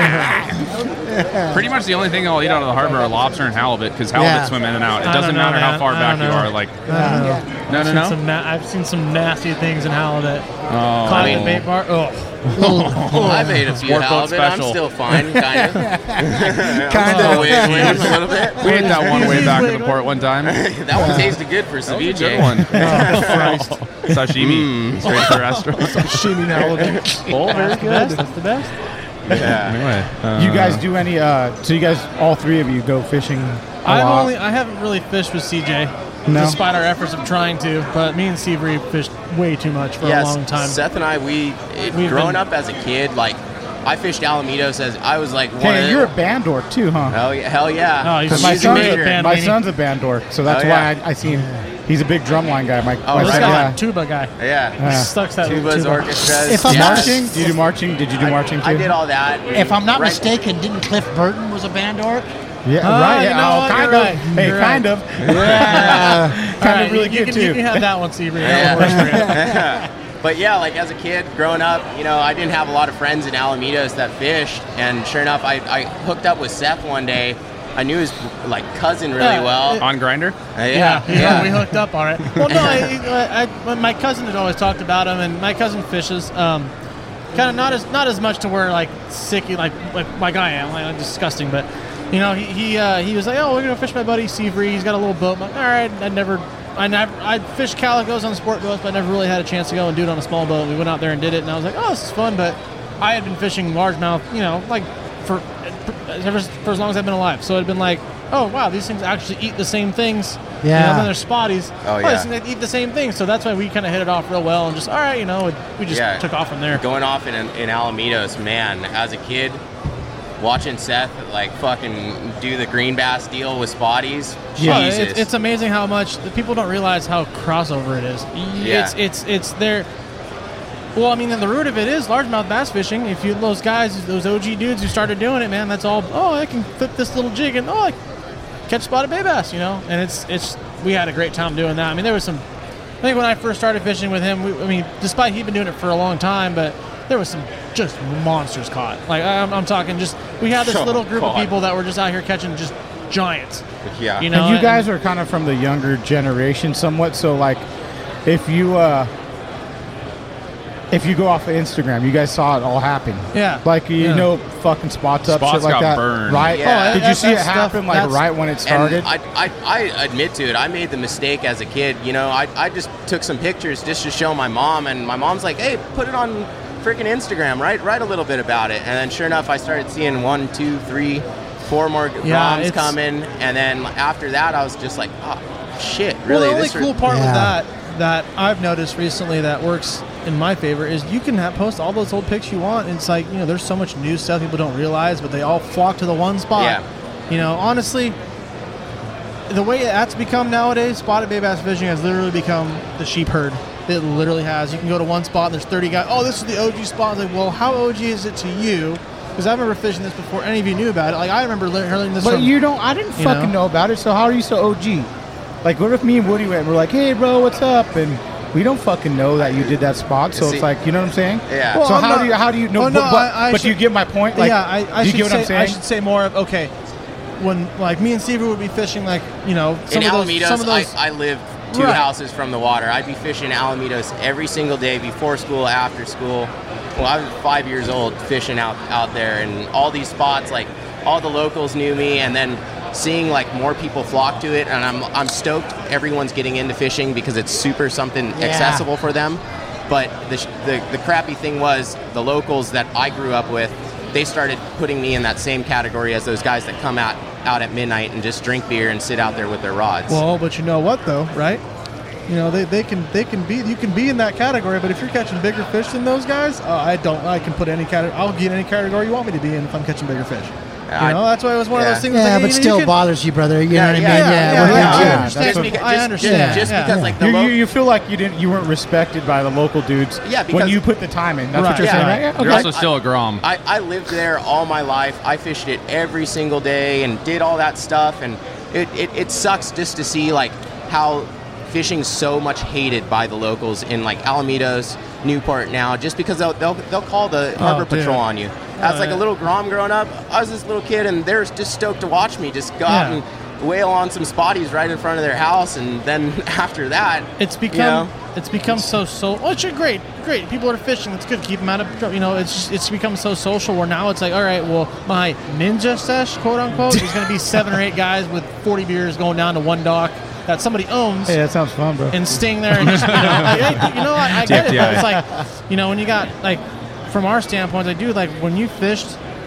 pretty much the only thing I'll eat out of the harbor are lobster and halibut because halibut
Yeah.
swim in and out. It
I
doesn't
don't know,
matter how
man.
far
I
back
don't
you
know.
are. Like,
I don't know.
no,
I've
no,
seen
no.
Some na- I've seen some nasty things in halibut.
Oh,
Caught
I
in
mean,
the bait bar. Oh,
I've ate a few
Sport boat
halibut. I'm
special.
still fine, kind of.
Kind
still
of.
wiggling a little bit.
we ate that one way back in the port one time.
That one tasted good for
That was a
ceviche.
good one. Oh, Sashimi, mm. straight to the restaurant.
Shimmy now.
Oh, very
good. That's the best.
Yeah.
Anyway, uh,
You guys do any? uh So you guys, all three of you, go fishing a
I've
lot?
only I haven't really fished with CJ,
No?
despite our efforts of trying to. But me and Seabury fished way too much for
Yes,
a long time.
Seth and I, we it,
We've
growing
been-
up as a kid, like I fished Alamitos as I was like one
Hey,
of
you're a
the,
band dork too, huh?
hell yeah, hell yeah.
Oh, he's-
my
He's a
son's,
major
a,
band
my son's a band dork, so that's
Oh,
why. I, I see him. He's a big drumline guy. Mike.
Oh,
my
This
right
guy,
yeah.
tuba guy.
yeah.
Yeah.
Sucks that
Tubas,
tuba.
orchestras.
If I'm
yeah.
Marching? Do you do marching? Did you do
I-
marching too?
I, did all that.
If I'm not
Right-
mistaken, didn't Cliff Burton was a band orc?
Yeah,
Ah,
right.
you know
oh, kind
You're
of.
right.
Hey,
You're
kind
right.
of. Yeah, kind
right,
of really
you,
good
can, You can have that one, Seabury.
Yeah.
That one works for you.
But yeah, like as a kid growing up, you know, I didn't have a lot of friends in Alamitos that fished, and sure enough, I, I hooked up with Seth one day. I knew his like cousin really
Yeah,
well.
on Grindr.
Uh,
Yeah,
yeah,
yeah, we hooked up on it. Well, no, I, I, I, my cousin had always talked about him, and my cousin fishes. Um, kind of not as not as much to where like sicky like like like I am, like disgusting, but you know he he, uh, he was like, oh, we're gonna fish my buddy Seabury. He's got a little boat. I'm like, all right, I never. I never, I fished calicos on sport boats, but I never really had a chance to go and do it on a small boat. We went out there and did it, and I was like, oh, this is fun. But I had been fishing largemouth, you know, like for ever for as long as I've been alive. So it'd been like, oh wow, these things actually eat the same things. You know,
Yeah.
then there's spotties.
Oh, oh,
these
yeah.
things eat the same thing. So that's why we kind of hit it off real well and just all right, you know, we just
Yeah.
took off from there.
Going off in in Alamitos, man. As a kid, watching Seth like fucking do the green bass deal with spotties.
Oh,
Jesus.
it's, it's amazing how much the people don't realize how crossover it is.
Yeah.
It's it's it's there. Well, I mean, the root of it is largemouth bass fishing. If you those guys, those OG dudes who started doing it, man, that's all. Oh, I can flip this little jig and oh, I catch spotted bay bass, you know. And it's it's we had a great time doing that. I mean, there was some. I think when I first started fishing with him, we, I mean, despite he'd been doing it for a long time, but there was some just monsters caught. Like I'm, I'm talking, just we had this
Oh,
little group of people that were just out here catching just giants.
yeah.
You know,
and you
and-
guys are kind of from the younger generation, somewhat. So, like, if you uh, if you go off of Instagram, you guys saw it all happen.
Yeah.
Like you
Yeah.
know, fucking spots up,
Spots
shit like
got
that,
burned.
right?
Yeah.
Oh,
Did you see it
that stuff-
happen like right when it started?
And I, I, I admit to it. I made the mistake as a kid. You know, I, I just took some pictures just to show my mom, and my mom's like, "Hey, put it on freaking Instagram. right? write a little bit about it." And then sure enough, I started seeing one, two, three, four more
Yeah,
ROMs coming, and then after that, I was just like, "Oh, shit!
Well,
Really?
the only
this
cool
are-
part with that that I've noticed recently that works in my favor is you can have, post all those old pics you want. It's like you know, there's so much new stuff people don't realize, but they all flock to the one spot.
Yeah.
You know, honestly, the way that's become nowadays, spotted bay bass fishing has literally become the sheep herd. It literally has. You can go to one spot and there's 30 guys. Oh, this is the OG spot. It's like, well, how OG is it to you? Because I remember fishing this before any of you knew about it. Like I remember lear- learning this
but
from.
you don't. I didn't fucking
know?
know about it. So how are you so OG? Like, what if me and Woody went? and We're like, hey, bro, what's up? And we don't fucking know that you did that spot. So
See-
it's like, you know what I'm saying?
Yeah.
Well,
so
I'm
how
not-
do you how do you know?
Oh, no,
but but,
I- I
but do you
should-
get my point? Like,
yeah, I, I
do you get what
say,
I'm saying?
I should say more of okay. When like me and Steve would be fishing, like you know, some
in
of those,
Alamitos,
some of those.
I, I lived two
Right.
houses from the water. I'd be fishing Alamitos every single day before school, after school. Well, I was five years old fishing out out there, and all these spots, like all the locals knew me, and then seeing like more people flock to it, and I'm I'm stoked. Everyone's getting into fishing because it's super something accessible for them. But the, the the crappy thing was the locals that I grew up with. They started putting me in that same category as those guys that come out out at midnight and just drink beer and sit out there with their rods.
well, but you know what though, right? You know they, they can they can be you can be in that category, but if you're catching bigger fish than those guys, uh, I don't. I can put any category. I'll get any category you want me to be in if I'm catching bigger fish. You know that's why it was one
yeah.
of those things.
Yeah,
like,
but
you know, you
still
can-
bothers you, brother. You know what I mean?
Yeah,
yeah,
Yeah,
yeah,
what
yeah,
did
I understand.
Just because,
I understand.
Just, just
Yeah.
because, like the
you,
lo-
you, you feel like you didn't you weren't respected by the local dudes
Yeah,
when
because-
you put the time in. That's
Right.
what you're
Yeah.
saying, right? Yeah,
You're
okay.
also still a grom.
I, I lived there all my life. I fished it every single day and did all that stuff. And it, it, it sucks just to see like how fishing's so much hated by the locals in like Alamitos, Newport now, just because they'll they'll, they'll call the oh, harbor
dude.
patrol on you. As like
yeah.
a uh, little grom growing up, I was this little kid, and they're just stoked to watch me just go out
Yeah.
and whale on some spotties right in front of their house, and then after that,
It's become
you know,
it's become so so. Oh, it's great, great. People are fishing. It's good. To keep them out of you know. It's just, it's become so social. Where now it's like, all right, well, my ninja sesh, quote unquote, is going to be seven or eight guys with forty beers going down to one dock that somebody owns.
Hey, that sounds fun, bro.
and staying there and just you know, like, hey, you know I, I get it. But it's like you know when you got like from our standpoint, I do like when you fished,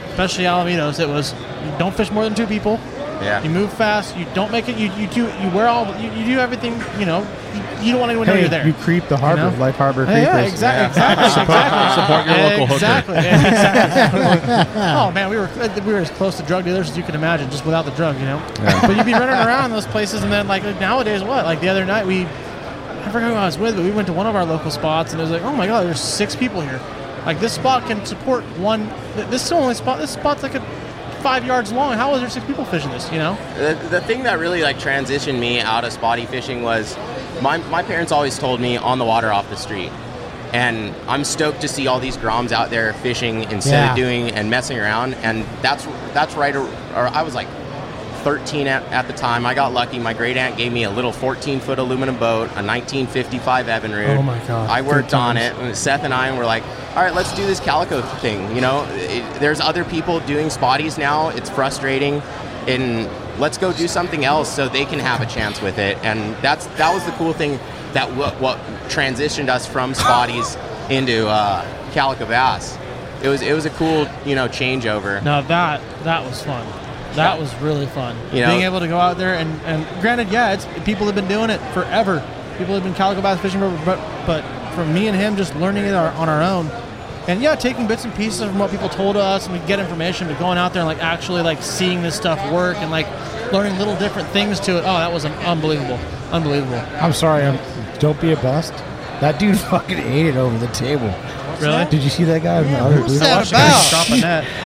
especially Alamitos, it was you don't fish more than two people.
Yeah.
You move fast. You don't make it. You, you do you wear all you, you do everything. You know you, you don't want anyone to know you're there.
you creep the harbor
know?
like harbor
Hey, yeah,
creepers.
exactly, exactly, exactly.
Support your local hooker.
Exactly. yeah, exactly. oh man, we were we were as close to drug dealers as you could imagine, just without the drug, you know. But you'd be running around those places, and then like nowadays, what? Like the other night, we I forgot who I was with, but we went to one of our local spots, and it was like, oh my god, there's six people here. Like this spot can support one. This is the only spot. This spot's like a five yards long. How is there six people fishing this? You know?
The, the thing that really like transitioned me out of spotty fishing was my, my parents always told me on the water off the street. And I'm stoked to see all these groms out there fishing instead
Yeah.
of doing and messing around. And that's that's right. Or, or I was like 13 at, at the time. I got lucky. My great aunt gave me a little 14 foot aluminum boat, a 1955 Evinrude.
Oh my God.
I worked on it. And Seth and I were like, all right, let's do this calico thing. You know, it, there's other people doing spotties now. It's frustrating, and let's go do something else so they can have a chance with it. And that's that was the cool thing that what, what transitioned us from spotties into uh, calico bass. It was it was a cool you know changeover.
Now that that was fun. That was really fun.
You know-
Being able to go out there and, and granted, yeah, it's people have been doing it forever. People have been calico bass fishing but but for me and him just learning it on our own. And yeah, taking bits and pieces from what people told us and we get information, but going out there and like actually like seeing this stuff work and like learning little different things to it. Oh, that was unbelievable. Unbelievable.
I'm sorry. I'm, don't be a bust. That dude fucking ate it over the table.
Really?
Did you see that guy? in the other
who's
booth?
that
Watch the guys
about?
drop a net.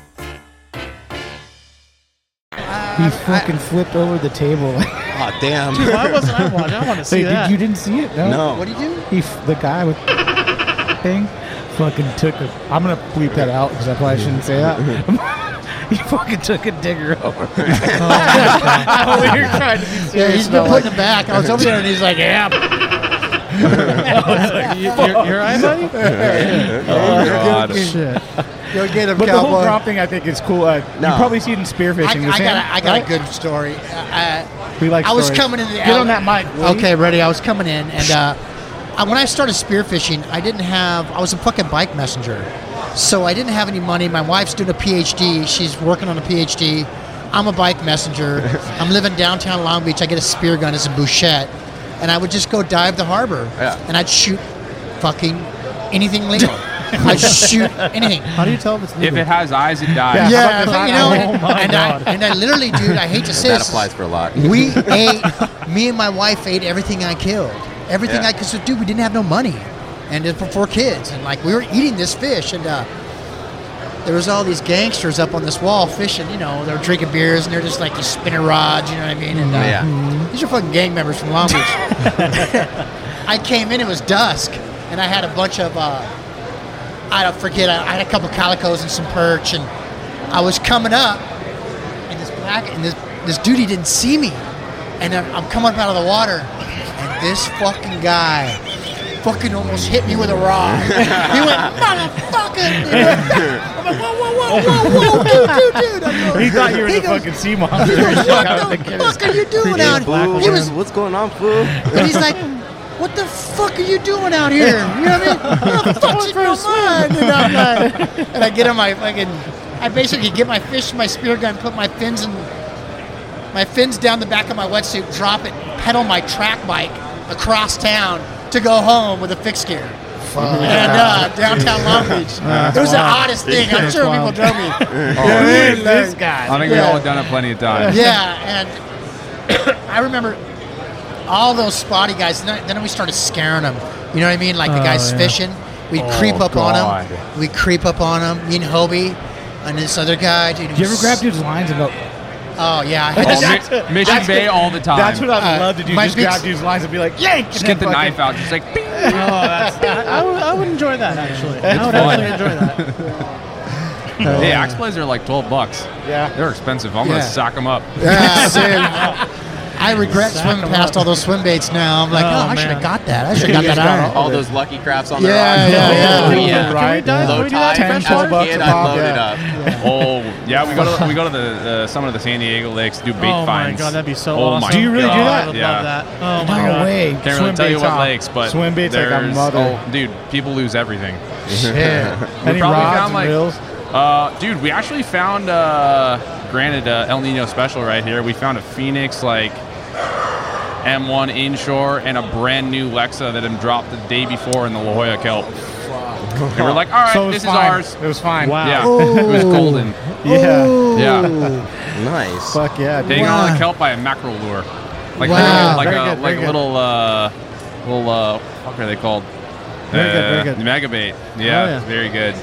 He fucking flipped over the table.
Oh damn!
Why wasn't I watching? I want to see
Wait,
that.
did, you didn't see it? No.
No.
What do you do?
He, the guy with thing, fucking took a. I'm gonna bleep that out because I probably shouldn't say that. he fucking took a digger over. oh, we were oh, trying to be serious.
Yeah, he's been
about,
putting it back. I was over there and he's like, yeah.
you, you're, you're right, buddy?
Oh, God.
Shit.
Go get him,
But the whole
cowboy.
drop thing, I think, is cool. Uh,
No.
You probably see it in spearfishing. the
I got, a, I got
right?
a good story. Uh,
We like.
I was coming in the
Get on that mic.
Okay, ready. I was coming in, and uh, I, when I started spearfishing, I didn't have. I was a fucking bike messenger, so I didn't have any money. My wife's doing a PhD. She's working on a PhD. I'm a bike messenger. I'm living downtown Long Beach. I get a spear gun as a bouchette, and I would just go dive the harbor,
Yeah.
and I'd shoot fucking anything legal. I'd shoot anything.
How do you tell if it's
If it has eyes, it dies.
Yeah,
about
but, you know,
fact-
and,
Oh my
and
God.
I, and I literally, dude, I hate to say
That
this.
applies for a lot.
We ate, me and my wife ate everything I killed. Everything
Yeah.
I could, so, dude, we didn't have no money. And it's for four kids. And like, we were eating this fish. And uh, there was all these gangsters up on this wall fishing, you know, they were drinking beers and they're just like, you spinning rods, you know what I mean? And uh,
Yeah.
these are fucking gang members from Long Beach. I came in, it was dusk. And I had a bunch of, uh, I don't forget, I, I had a couple calicos and some perch. And I was coming up and this black and this this dude he didn't see me, and I'm I'm coming up out of the water, and this fucking guy fucking almost hit me with a rock. he went, motherfucker! I'm like, whoa, whoa, whoa, whoa, whoa, dude, dude, dude. I go-
He thought you were
he
the
goes-
fucking sea monster.
Goes, what the fuck are you doing out here? He was,
What's going on, fool?
and he's like, what the fuck are you doing out here? You know what I mean? What the fuck's in your mind? And I'm like, and I get on my fucking, I basically get my fish, my spear gun, put my fins and my fins down the back of my wetsuit, drop it, pedal my track bike across town to go home with a fixed gear. And uh, downtown Long Beach. it was the oddest thing. I'm sure people drove me.
Oh, this guy.
I think we all have done it plenty of times.
Yeah, and I remember all those spotty guys. Then, then we started scaring them. You know what I mean? Like the
Oh,
guys
yeah.
fishing, we'd creep up on them. We'd creep up on them. Me and Hobie and this other guy. Dude,
Did you ever grab dude's lines and go?
Oh yeah.
Oh, Mi- Mission Bay all the time.
That's what I would
Uh,
love to do.
my
Just
big-
grab dude's lines and be like, yank!
Just get the knife out, just like. bing.
Oh, that's, I, would, I would enjoy that actually. I would
fun.
actually enjoy that.
Hey, axe blades are like twelve bucks.
Yeah.
They're expensive. I'm
Yeah.
gonna sock them up.
Yeah, dude. I regret swimming past all those swim baits now. I'm like, oh,
Oh,
I should have got that. I should have got that iron.
All those lucky crafts on the
Yeah,
rocks.
yeah, yeah. Yeah.
yeah.
Can we dive? Can
Low
we do that?
tide,
in
as
freshwater?
a
bucks
kid,
a
I
pop,
loaded
yeah.
up.
Oh yeah, we go to we go to the uh, some of the San Diego lakes do bait finds.
oh my god, that'd be so
oh
awesome.
Do you really do that?
I
yeah.
love that. Oh my
No
god.
way.
Can't really
Swim
tell you
baits
what
off.
lakes, but
swim baits like a
there's-
mother.
Oh, dude, people lose everything.
Shit. Any rods and reels?
uh, dude, we actually found. Uh, granted, uh, El Nino special right here. We found a Phenix like M1 inshore and a brand new Lexa that had dropped the day before in the La Jolla kelp. And we're like, all right,
so
this
fine.
is ours.
It was fine.
Wow.
Yeah, it was golden.
Yeah.
Yeah,
Nice.
Fuck yeah. dude.
hanging on
Wow.
the kelp by a mackerel lure, like
Wow.
like
Very
a
good,
like a little uh, little uh, what are they called?
Very good, very
Uh,
good.
Megabait. Yeah,
Oh, yeah.
very good.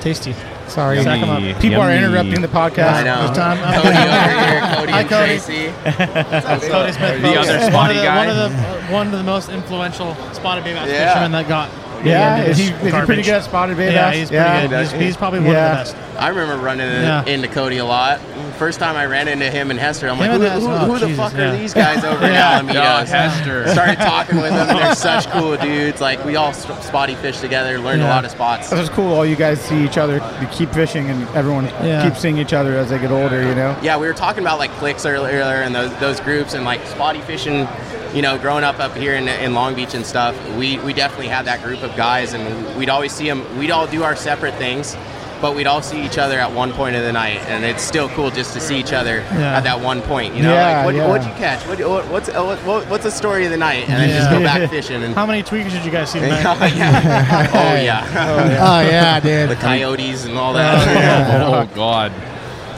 Tasty.
Sorry.
Sack 'em up.
Yummy,
People are interrupting the podcast.
I know.
this time.
Cody over here, Cody
Hi,
and
Cody.
Tracy.
Cody Smith,
The
folks.
other
one
spotty
of the,
guy.
One of the one of the most influential spotted bass
Yeah.
fishermen that got.
Yeah,
into
is he, is he pretty good at spotted bait
Yeah,
bass?
he's pretty good. He's, he's probably one
Yeah.
of the best.
I remember running
Yeah.
into Cody a lot. First time I ran into him and Hester, I'm like,
Him
who, who, who
oh,
the
Jesus,
fuck
yeah.
are these guys over
Yeah.
in Alameda?
Hester.
Started talking with them. They're such cool dudes. Like we all spotty fish together, learned a lot of spots.
That was cool. All you guys see each other, you keep fishing, and everyone
Yeah.
keeps seeing each other as they get older. You know.
Yeah, we were talking about like clicks earlier and those, those groups and like spotty fishing. You know, growing up up here in, in Long Beach and stuff, we, we definitely had that group of guys, and we'd always see them. We'd all do our separate things, but we'd all see each other at one point of the night, and it's still cool just to see each other
Yeah.
at that one point. You know,
Yeah,
like what,
yeah.
what'd you catch? What, what, what's uh, what, what, what's the story of the night? And then just go back fishing and.
How many tweakers did you guys see tonight?
yeah. Oh yeah,
Oh yeah, dude.
the coyotes and all that.
Oh god.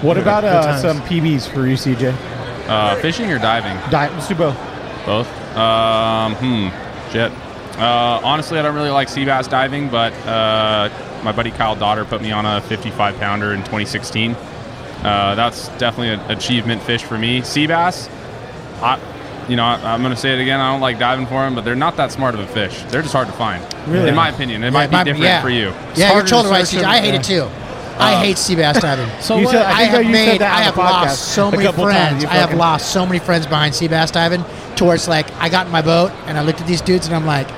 What about uh, some PBs for you, CJ?
Uh, fishing or diving?
Di- let's do both.
Both. Um, hmm. Shit. Uh, honestly, I don't really like sea bass diving, but uh, my buddy Kyle Daughter put me on a 55 pounder in 2016. Uh, that's definitely an achievement fish for me. Sea bass, I, you know, I, I'm going to say it again. I don't like diving for them, but they're not that smart of a fish. They're just hard to find.
Really?
In my opinion, it
Yeah,
might be
my-
different
yeah.
for you.
Yeah, you're totally right, CJ. I hate it too. I hate sea bass diving.
So
You
what?
said- I
I have made, I have lost so many friends. I have lost so many friends behind sea bass diving to where it's like I got in my boat and I looked at these dudes and I'm like,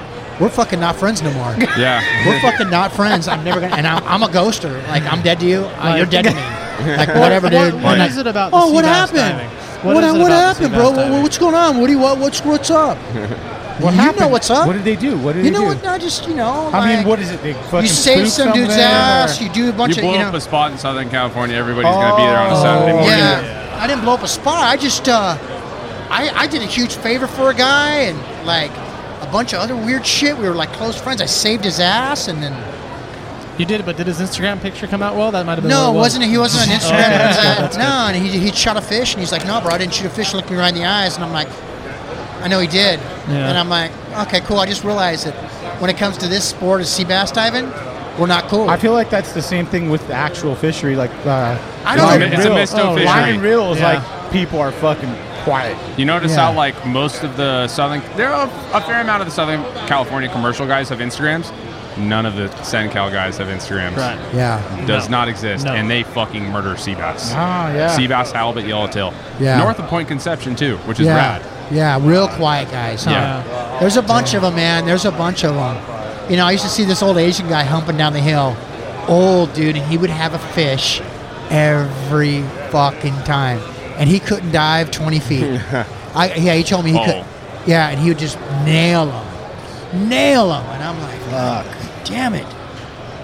we're fucking not friends no more.
Yeah.
We're fucking not friends. I'm never gonna. And I'm, I'm a ghoster. Like I'm dead to you. Uh, you're dead to me. Like whatever, dude.
What, what
And
is
I-
it about? The
Oh, what happened?
diving?
What,
is it
what
about the
happened, bro? What,
diving?
what's going on? What do you what, what's what's up?
What
you
happened?
know what's up.
What did they do? What did
you
they
know
do?
what? I just you know.
I mean, what is it? They fucking
You save some dude's ass.
or-
You do a bunch
You
of
blow
you know.
up a spot in Southern California, everybody's going to be there on a
Oh,
Saturday morning.
Yeah, I didn't blow up a spot. I just uh, I I did a huge favor for a guy and like a bunch of other weird shit. We were like close friends. I saved his ass and then
You did, it, but did his Instagram picture come out well? That might have been.
no, it
it was.
wasn't. He wasn't on Instagram.
Okay.
It was, uh,
That's
no, and he he shot a fish and he's like, no, bro, I didn't shoot a fish. Look me right in the eyes, and I'm like, I know he did.
Yeah.
And I'm like, okay, cool. I just realized that when it comes to this sport of sea bass diving, we're not cool.
I feel like that's the same thing with the actual fishery. Like, uh,
I don't
line
know.
and
It's a
reel.
misto
Oh,
fishery.
Line and reel is
Yeah.
like people are fucking quiet.
You notice
Yeah.
how like most of the southern there are a fair amount of the Southern California commercial guys have Instagrams. None of the CenCal guys have Instagrams.
Right.
yeah.
Does
No.
not exist,
No.
and they fucking murder sea bass.
Ah, yeah.
Sea bass, halibut, yellowtail.
Yeah.
North of Point Conception too, which is
yeah.
rad.
Yeah, real quiet guys. Huh?
Yeah.
There's a bunch of them, man. There's a bunch of them. You know, I used to see this old Asian guy humping down the hill. Old dude, and he would have a fish every fucking time. And he couldn't dive 20 feet. I, yeah, he told me he
Oh.
could. Yeah, and he would just nail them. Nail them. And I'm like, fuck, damn it.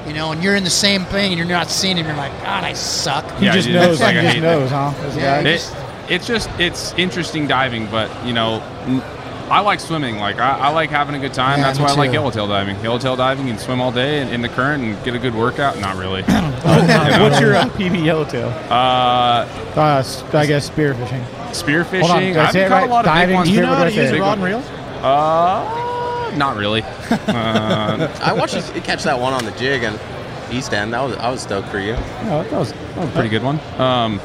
You know, and you're in the same thing and you're not seeing him. You're like, God, I suck.
He
Yeah,
just
dude,
knows.
it's like
he just
hate
knows, huh?
Yeah,
guy.
he
It, it's just it's interesting diving, but you know, n- I like swimming. Like I, I like having a good time.
Yeah,
That's
me
why I like yellowtail diving. Yellowtail diving, you can swim all day in, in the current and get a good workout. Not really.
What's your uh, PB yellowtail?
Uh,
Uh, s- I guess spearfishing.
spearfishing.
On, I
I've caught
right?
a lot of
Diving,
big ones.
Do you know how to use a rod and reel?
Uh, not really. Uh,
I watched you catch that one on the jig and East End. That was I was stoked for you.
Oh, that was, that was a pretty good one. Um,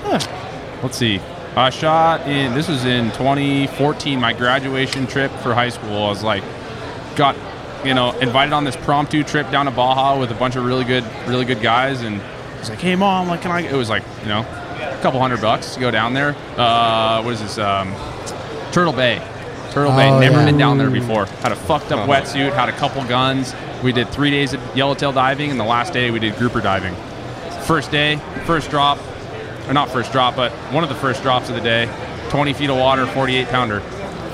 let's see. I shot in. This was in 2014. My graduation trip for high school. I was like, got, you know, invited on this promptu trip down to Baja with a bunch of really good, really good guys, and I was like, hey mom, like, can I? It was like, you know, a couple hundred bucks to go down there. Uh, what is this? Um, Turtle Bay. Turtle Bay.
Oh,
Never
yeah.
been down there before. Had a fucked up wetsuit. Had a couple guns. We did three days of yellowtail diving, and the last day we did grouper diving. First day, first drop, or not first drop, but one of the first drops of the day. 20 feet of water, 48 pounder.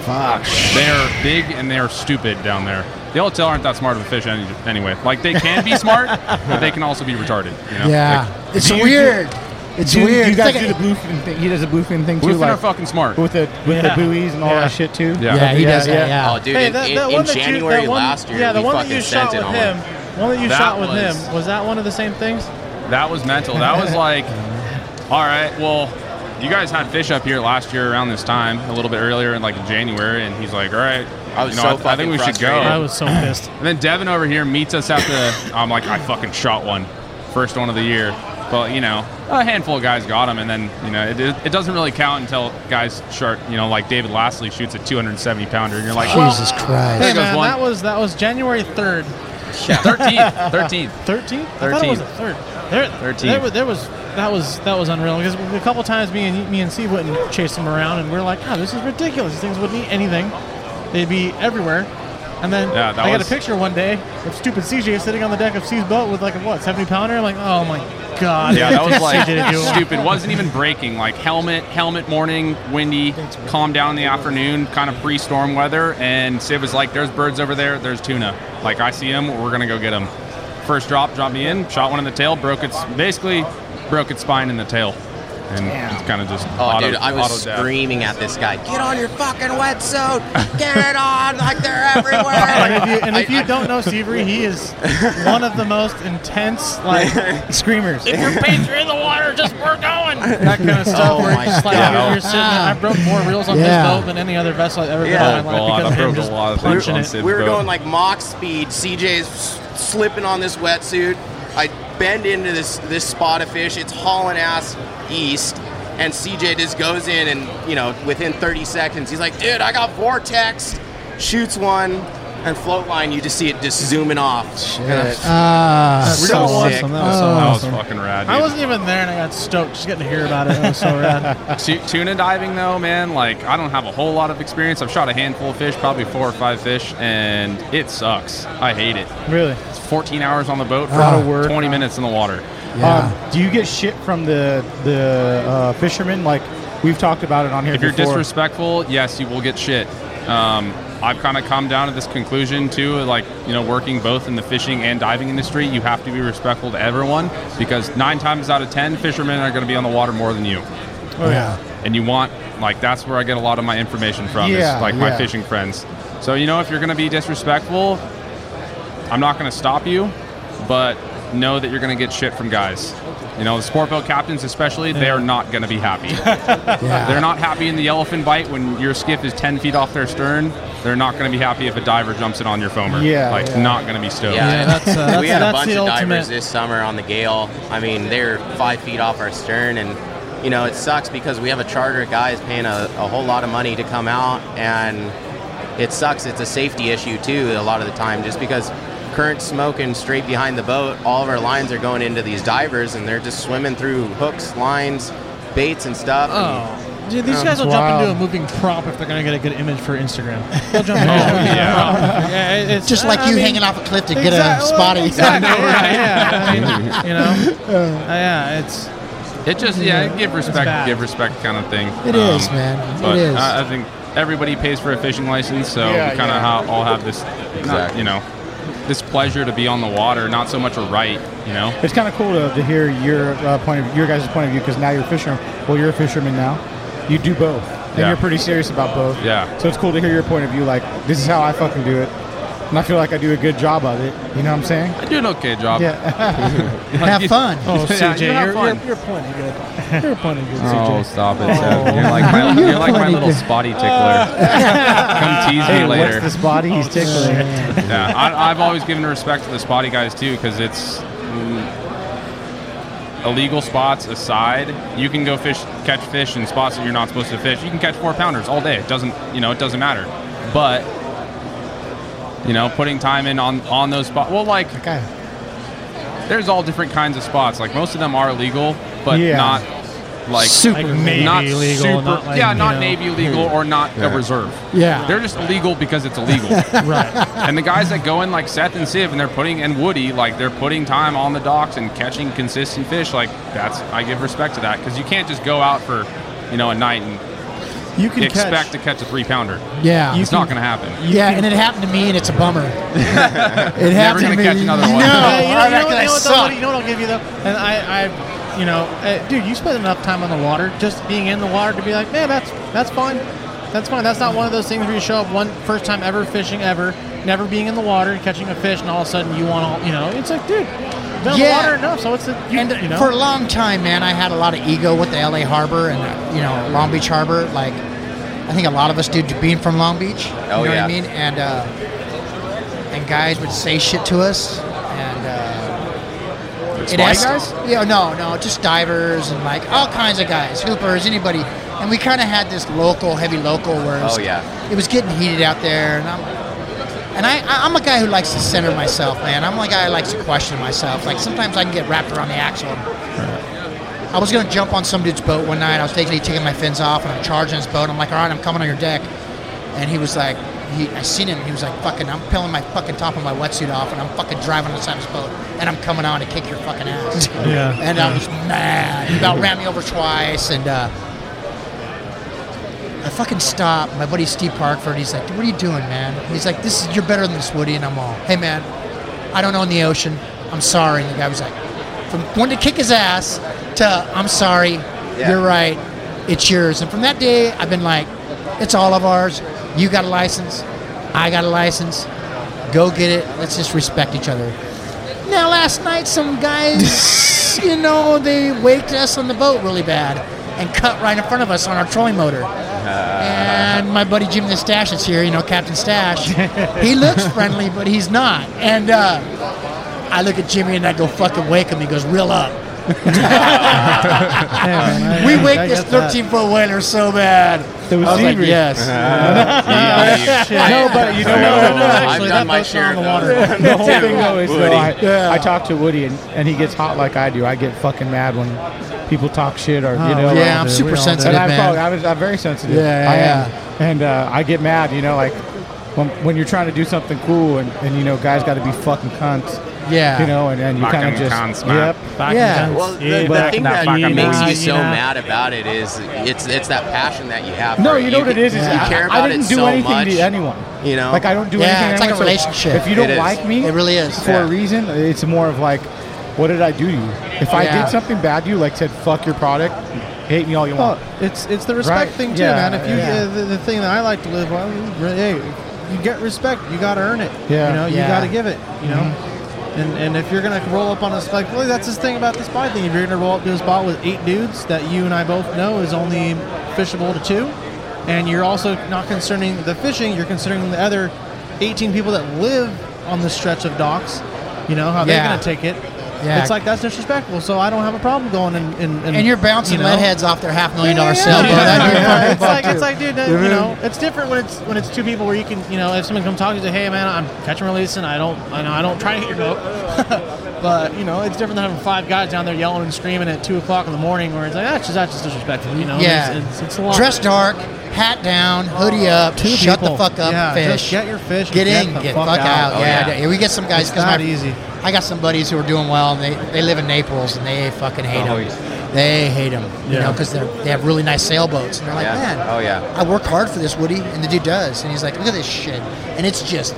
Fuck.
They're big and they're stupid down there. The yellowtail aren't that smart of a fish any, anyway. Like they can be smart, but they can also be retarded. You know?
Yeah.
Like,
it's
do
weird. it's
Do,
weird.
do you
It's
guys
like
do
a-
the bluefin thing? He does the bluefin thing too,
bluefin are fucking smart.
with the with
Yeah.
the buoys and all
Yeah.
that shit too.
Yeah.
yeah, he
Yeah,
does
yeah.
Yeah.
Oh, dude,
Hey,
in,
that,
in-
that
in
one that you-
January
that one-
last year,
yeah, the
we
one that
fucking
you
sent
shot with him,
one.
one that you
That
shot with
was-
him, was that one of the same things?
That was mental. That was like, all right, well, you guys had fish up here last year around this time, a little bit earlier in like January, and he's like, all right,
I was
you know,
so
I, I think we should go.
frustrated.
I was so pissed.
And then Devin over here meets us at the. I'm like, I fucking shot one, first one of the year. But you know, a handful of guys got him, and then you know, it, it doesn't really count until guys short. You know, like David Lastly shoots a 270 pounder, and you're like,
Jesus
Hey
Christ.
There goes
man,
one.
that was that was January third,
13th, 13th.
thirteenth. I thought it was the third. There,
13th.
There, was- there was that was that was unreal because a couple times me and me and Steve went and chased them around, and we are like, oh, this is ridiculous. These things wouldn't eat anything. They'd be everywhere. And then
Yeah,
I got
was-
a picture one day of stupid CJ sitting on the deck of Steve's boat with like a what, 70 pounder? I'm like, oh my god.
Yeah, that was like
CJ to do it.
stupid. Wasn't even breaking. Like helmet, helmet morning, windy, calm down in the afternoon, kind of pre-storm weather. And Sid was like, "There's birds over there. There's tuna. Like I see them. We're gonna go get them." First drop, dropped me in, shot one in the tail, broke its basically broke its spine in the tail, and it's kind of just
Oh,
auto,
dude, I was
auto death.
screaming at this guy. Get on your fucking wetsuit. Get it on. Like they're everywhere.
And if you, and if
I-
you
I-
don't know Seabury, he is one of the most intense, like
Screamers.
if your pants are in the water, just we're going. That kind of stuff.
Oh my
just like
God.
you're, you're sitting there. I broke more reels on
Yeah.
his boat than any other vessel I've ever
Yeah.
been on in my life oh,
I
because of
broke
him
a lot of things
punching it.
Sid's
we were
boat.
going like Mach speed. CJ's s- slipping on this wetsuit. I bend into this this spot of fish. It's hauling ass east, and CJ just goes in and you know within 30 seconds he's like, dude, I got vortex. Shoots one, and float line. You just see it just zooming off. And
Ah,
That's
We're
so
so
awesome.
sick.
That was so
That was
awesome.
fucking rad.
I wasn't even there, and I got stoked just getting to hear about it. It was so rad.
Tu- tuna diving though, man, like I don't have a whole lot of experience. I've shot a handful of fish, probably four or five fish, and it sucks. I hate it.
Really?
It's 14 hours on the boat for
Lot of work.
20 minutes in the water.
Yeah.
Um, do you get shit from the the uh, fishermen? Like we've talked about it on here
If you're
before.
disrespectful, yes, you will get shit. Um, I've kind of come down to this conclusion too, like you know, working both in the fishing and diving industry, you have to be respectful to everyone because nine times out of ten, fishermen are going to be on the water more than you.
Oh,
yeah.
and you want like that's where I get a lot of my information from
Yeah,
is like my fishing friends. So you know if you're going to be disrespectful, I'm not going to stop you, but know that you're going to get shit from guys. You know, the sport boat captains especially, they're not going to be happy.
Yeah.
They're not happy in the elephant bite when your skiff is 10 feet off their stern. They're not going to be happy if a diver jumps in on your foamer.
Yeah,
Like,
yeah.
not going to be stoked.
Yeah, that's, uh, that's-
we had a bunch of
ultimate-
divers this summer on the Gale. I mean, they're five feet off our stern, and you know it sucks because we have a charter of guys paying a, a whole lot of money to come out, and it sucks. It's a safety issue too a lot of the time, just because current smoking straight behind the boat. All of our lines are going into these divers, and they're just swimming through hooks, lines, baits, and stuff. and
Oh, Dude, these guys will
That's
jump into a moving prop if they're gonna get a good image for Instagram. They'll jump.
Oh,
into a
yeah.
prop. yeah. it- It's
Just like
I
you
mean,
hanging off a cliff to get
exact-
a spotty.
Exactly. yeah, yeah. I mean, you know. Uh, yeah, it's
It just yeah, give respect, give respect kind of thing.
It
It
is,
is,
man. It
But
is.
I, I think everybody pays for a fishing license, so
Yeah,
we kind of
yeah.
ha- all have this, not,
Exactly.
you know, this pleasure to be on the water, not so much a right, you know.
It's kind of cool to, to hear your uh, point of your guys' point of view because now you're a fisherman. Well, you're a fisherman now. You do both, and
Yeah.
you're pretty serious about both.
Yeah.
So it's cool to hear your point of view. Like this is how I fucking do it, and I feel like I do a good job of it. You know what I'm saying?
I do an okay job.
Yeah.
Have fun.
oh
Yeah,
CJ,
you have
you're,
fun.
you're, you're pointing good. You're plenty good,
Oh,
CJ.
stop it, Seth. You're like my, you're like my little spotty tickler. Come tease
hey,
me later.
what's this body he's tickling?
Yeah, I, I've always given respect to the spotty guys too, because it's mm, illegal spots aside. You can go fish, catch fish in spots that you're not supposed to fish. You can catch four pounders all day. It doesn't, you know, it doesn't matter. But you know, putting time in on on those spots. Well, like
Okay.
there's all different kinds of spots. Like most of them are legal, but
Yeah.
not like
Super.
Like Navy
not
legal,
super,
not like,
yeah, not
know.
Navy legal or not a reserve.
Yeah.
They're just illegal because it's illegal.
Right.
and the guys that go in like Seth and Siv and they're putting and Woody, like they're putting time on the docks and catching consistent fish, like that's I give respect to that because you can't just go out for, you know, a night and
You can
expect
catch.
to catch a three pounder.
Yeah.
It's not going to happen.
yeah, and it happened to me, and it's a bummer. it
Never
happened
gonna
to me.
catch another one.
No,
you know, you know, what-
I
you know what, though,
suck.
Woody, you know what I'll give you though, and I, I, you know, uh, dude, you spend enough time on the water, just being in the water to be like, man, that's that's fine, that's fine. That's not one of those things where you show up one first time ever fishing ever, never being in the water, catching a fish, and all of a sudden you want all, you know, it's like, dude, you've been in the
Yeah.
water enough, so it's the, you,
and
you know,
for a long time, man, I had a lot of ego with the LA Harbor and uh, you know Long Beach Harbor. Like, I think a lot of us do being from Long Beach. You
Oh,
know
yeah.
what I mean? And uh, and guys would say shit to us, and uh, it es-
guys?
Yeah, no, no, just divers and like all kinds of guys, hoopers, anybody. And we kind of had this local, heavy local, where it was,
Oh, yeah.
it was getting heated out there, and I'm and I, I- I'm a guy who likes to center myself, man. I'm a guy who likes to question myself. Like sometimes I can get wrapped around the axle. I was gonna jump on some dude's boat one night. I was taking taking my fins off, and I'm charging his boat. I'm like, all right, I'm coming on your deck. And he was like, he, I seen him. He was like, fucking, I'm peeling my fucking top of my wetsuit off, and I'm fucking driving on the side of his boat, and I'm coming on to kick your fucking ass.
Yeah.
And I was mad. He about ran me over twice, and uh, I fucking stopped. My buddy Steve Parkford, he's like, what are you doing, man? He's like, this is, you're better than this, Woody. And I'm all, hey, man, I don't know in the ocean. I'm sorry. And the guy was like, from wanting to kick his ass to, I'm sorry,
Yeah.
you're right, it's yours. And from that day, I've been like, it's all of ours. You got a license. I got a license. Go get it. Let's just respect each other. Now, last night, some guys, you know, they waked us on the boat really bad and cut right in front of us on our trolling motor. and my buddy Jim the Stash is here, you know, Captain Stash. he looks friendly, but he's not. And uh, I look at Jimmy and I go, fucking wake him. He goes, reel up.
Yeah,
we
I-
wake
I
this
get that.
13 foot whaler so bad.
It was
I was like,
angry.
yes.
No, but you know
No,
what?
no, no,
I've
actually,
done
that
my share
not on the water.
the whole thing though is though, I,
Yeah.
I talk to Woody and, and he gets hot like I do. I get fucking mad when people talk shit or you
Oh,
know.
we
Yeah,
all
I'm
do,
super
we all do.
sensitive.
and I'm, probably, I was, I'm very sensitive.
Yeah,
I
yeah,
am. And uh, I get mad, you know, like when, when you're trying to do something cool and, and you know, guys got to be fucking cunts,
Yeah.
you know, and, and you kind of just.
cunts, man.
Yep.
Yeah.
Well,
the-
the,
yeah,
the
back
thing
that
that makes you so
Yeah.
mad about it is it's it's that passion that you have.
No,
for
you know what it is? is
You
I-
care
I, didn't
it
do
so
anything
much.
to anyone.
You know,
Like I don't do
Yeah,
anything.
it's
to
like a
anyone, so
relationship.
If you don't like me,
It really is.
for
Yeah.
a reason. It's more of like, what did I do to you? If I did something bad to you, like said fuck your product, hate me all you
Well,
want.
it's it's the respect
Right.
thing too,
Yeah,
man. If you
yeah.
the, the thing that I like to live by, really, hey, you get respect, you got to earn it.
Yeah.
you know, you
Yeah.
got to give it. You know, mm-hmm. And and if you're gonna roll up on a like, really, that's this thing about the spot thing. If you're gonna roll up to a spot with eight dudes that you and I both know is only fishable to two, and you're also not concerning the fishing, you're considering the other 18 people that live on the stretch of docks. You know how they're gonna take it.
Yeah.
It's like that's disrespectful. So I don't have a problem going and and,
and you're bouncing
you know,
lead heads off their half million dollar
yeah,
sailboat.
yeah,
That'd be
yeah.
fucking
It's like it's like, dude, you know, it's different when it's when it's two people where you can, you know, if someone comes talking to you, say, hey man, I'm catch and releasing. I don't, I know, I don't try to hit your boat. But you know, it's different than having five guys down there yelling and screaming at two o'clock in the morning, where it's like that's just that's just disrespectful. You know,
Yeah.
it's, it's, it's a lot.
Dress dark, hat down, hoodie oh, up,
Two
shut
people.
the fuck up,
Yeah,
fish.
just get your fish and
Get,
get
in,
the
get
fuck
fuck,
out.
out.
Oh,
yeah,
yeah.
yeah. we get some guys
It's
because
not easy.
I got some buddies who are doing well, and they, they live in Naples, and they fucking hate
Oh,
them.
yeah.
They hate them, you
Yeah.
know, because they they have really nice sailboats, and they're like,
Yeah.
man,
Oh, yeah.
I work hard for this, Woody, and the dude does, and he's like, look at this shit, and it's just,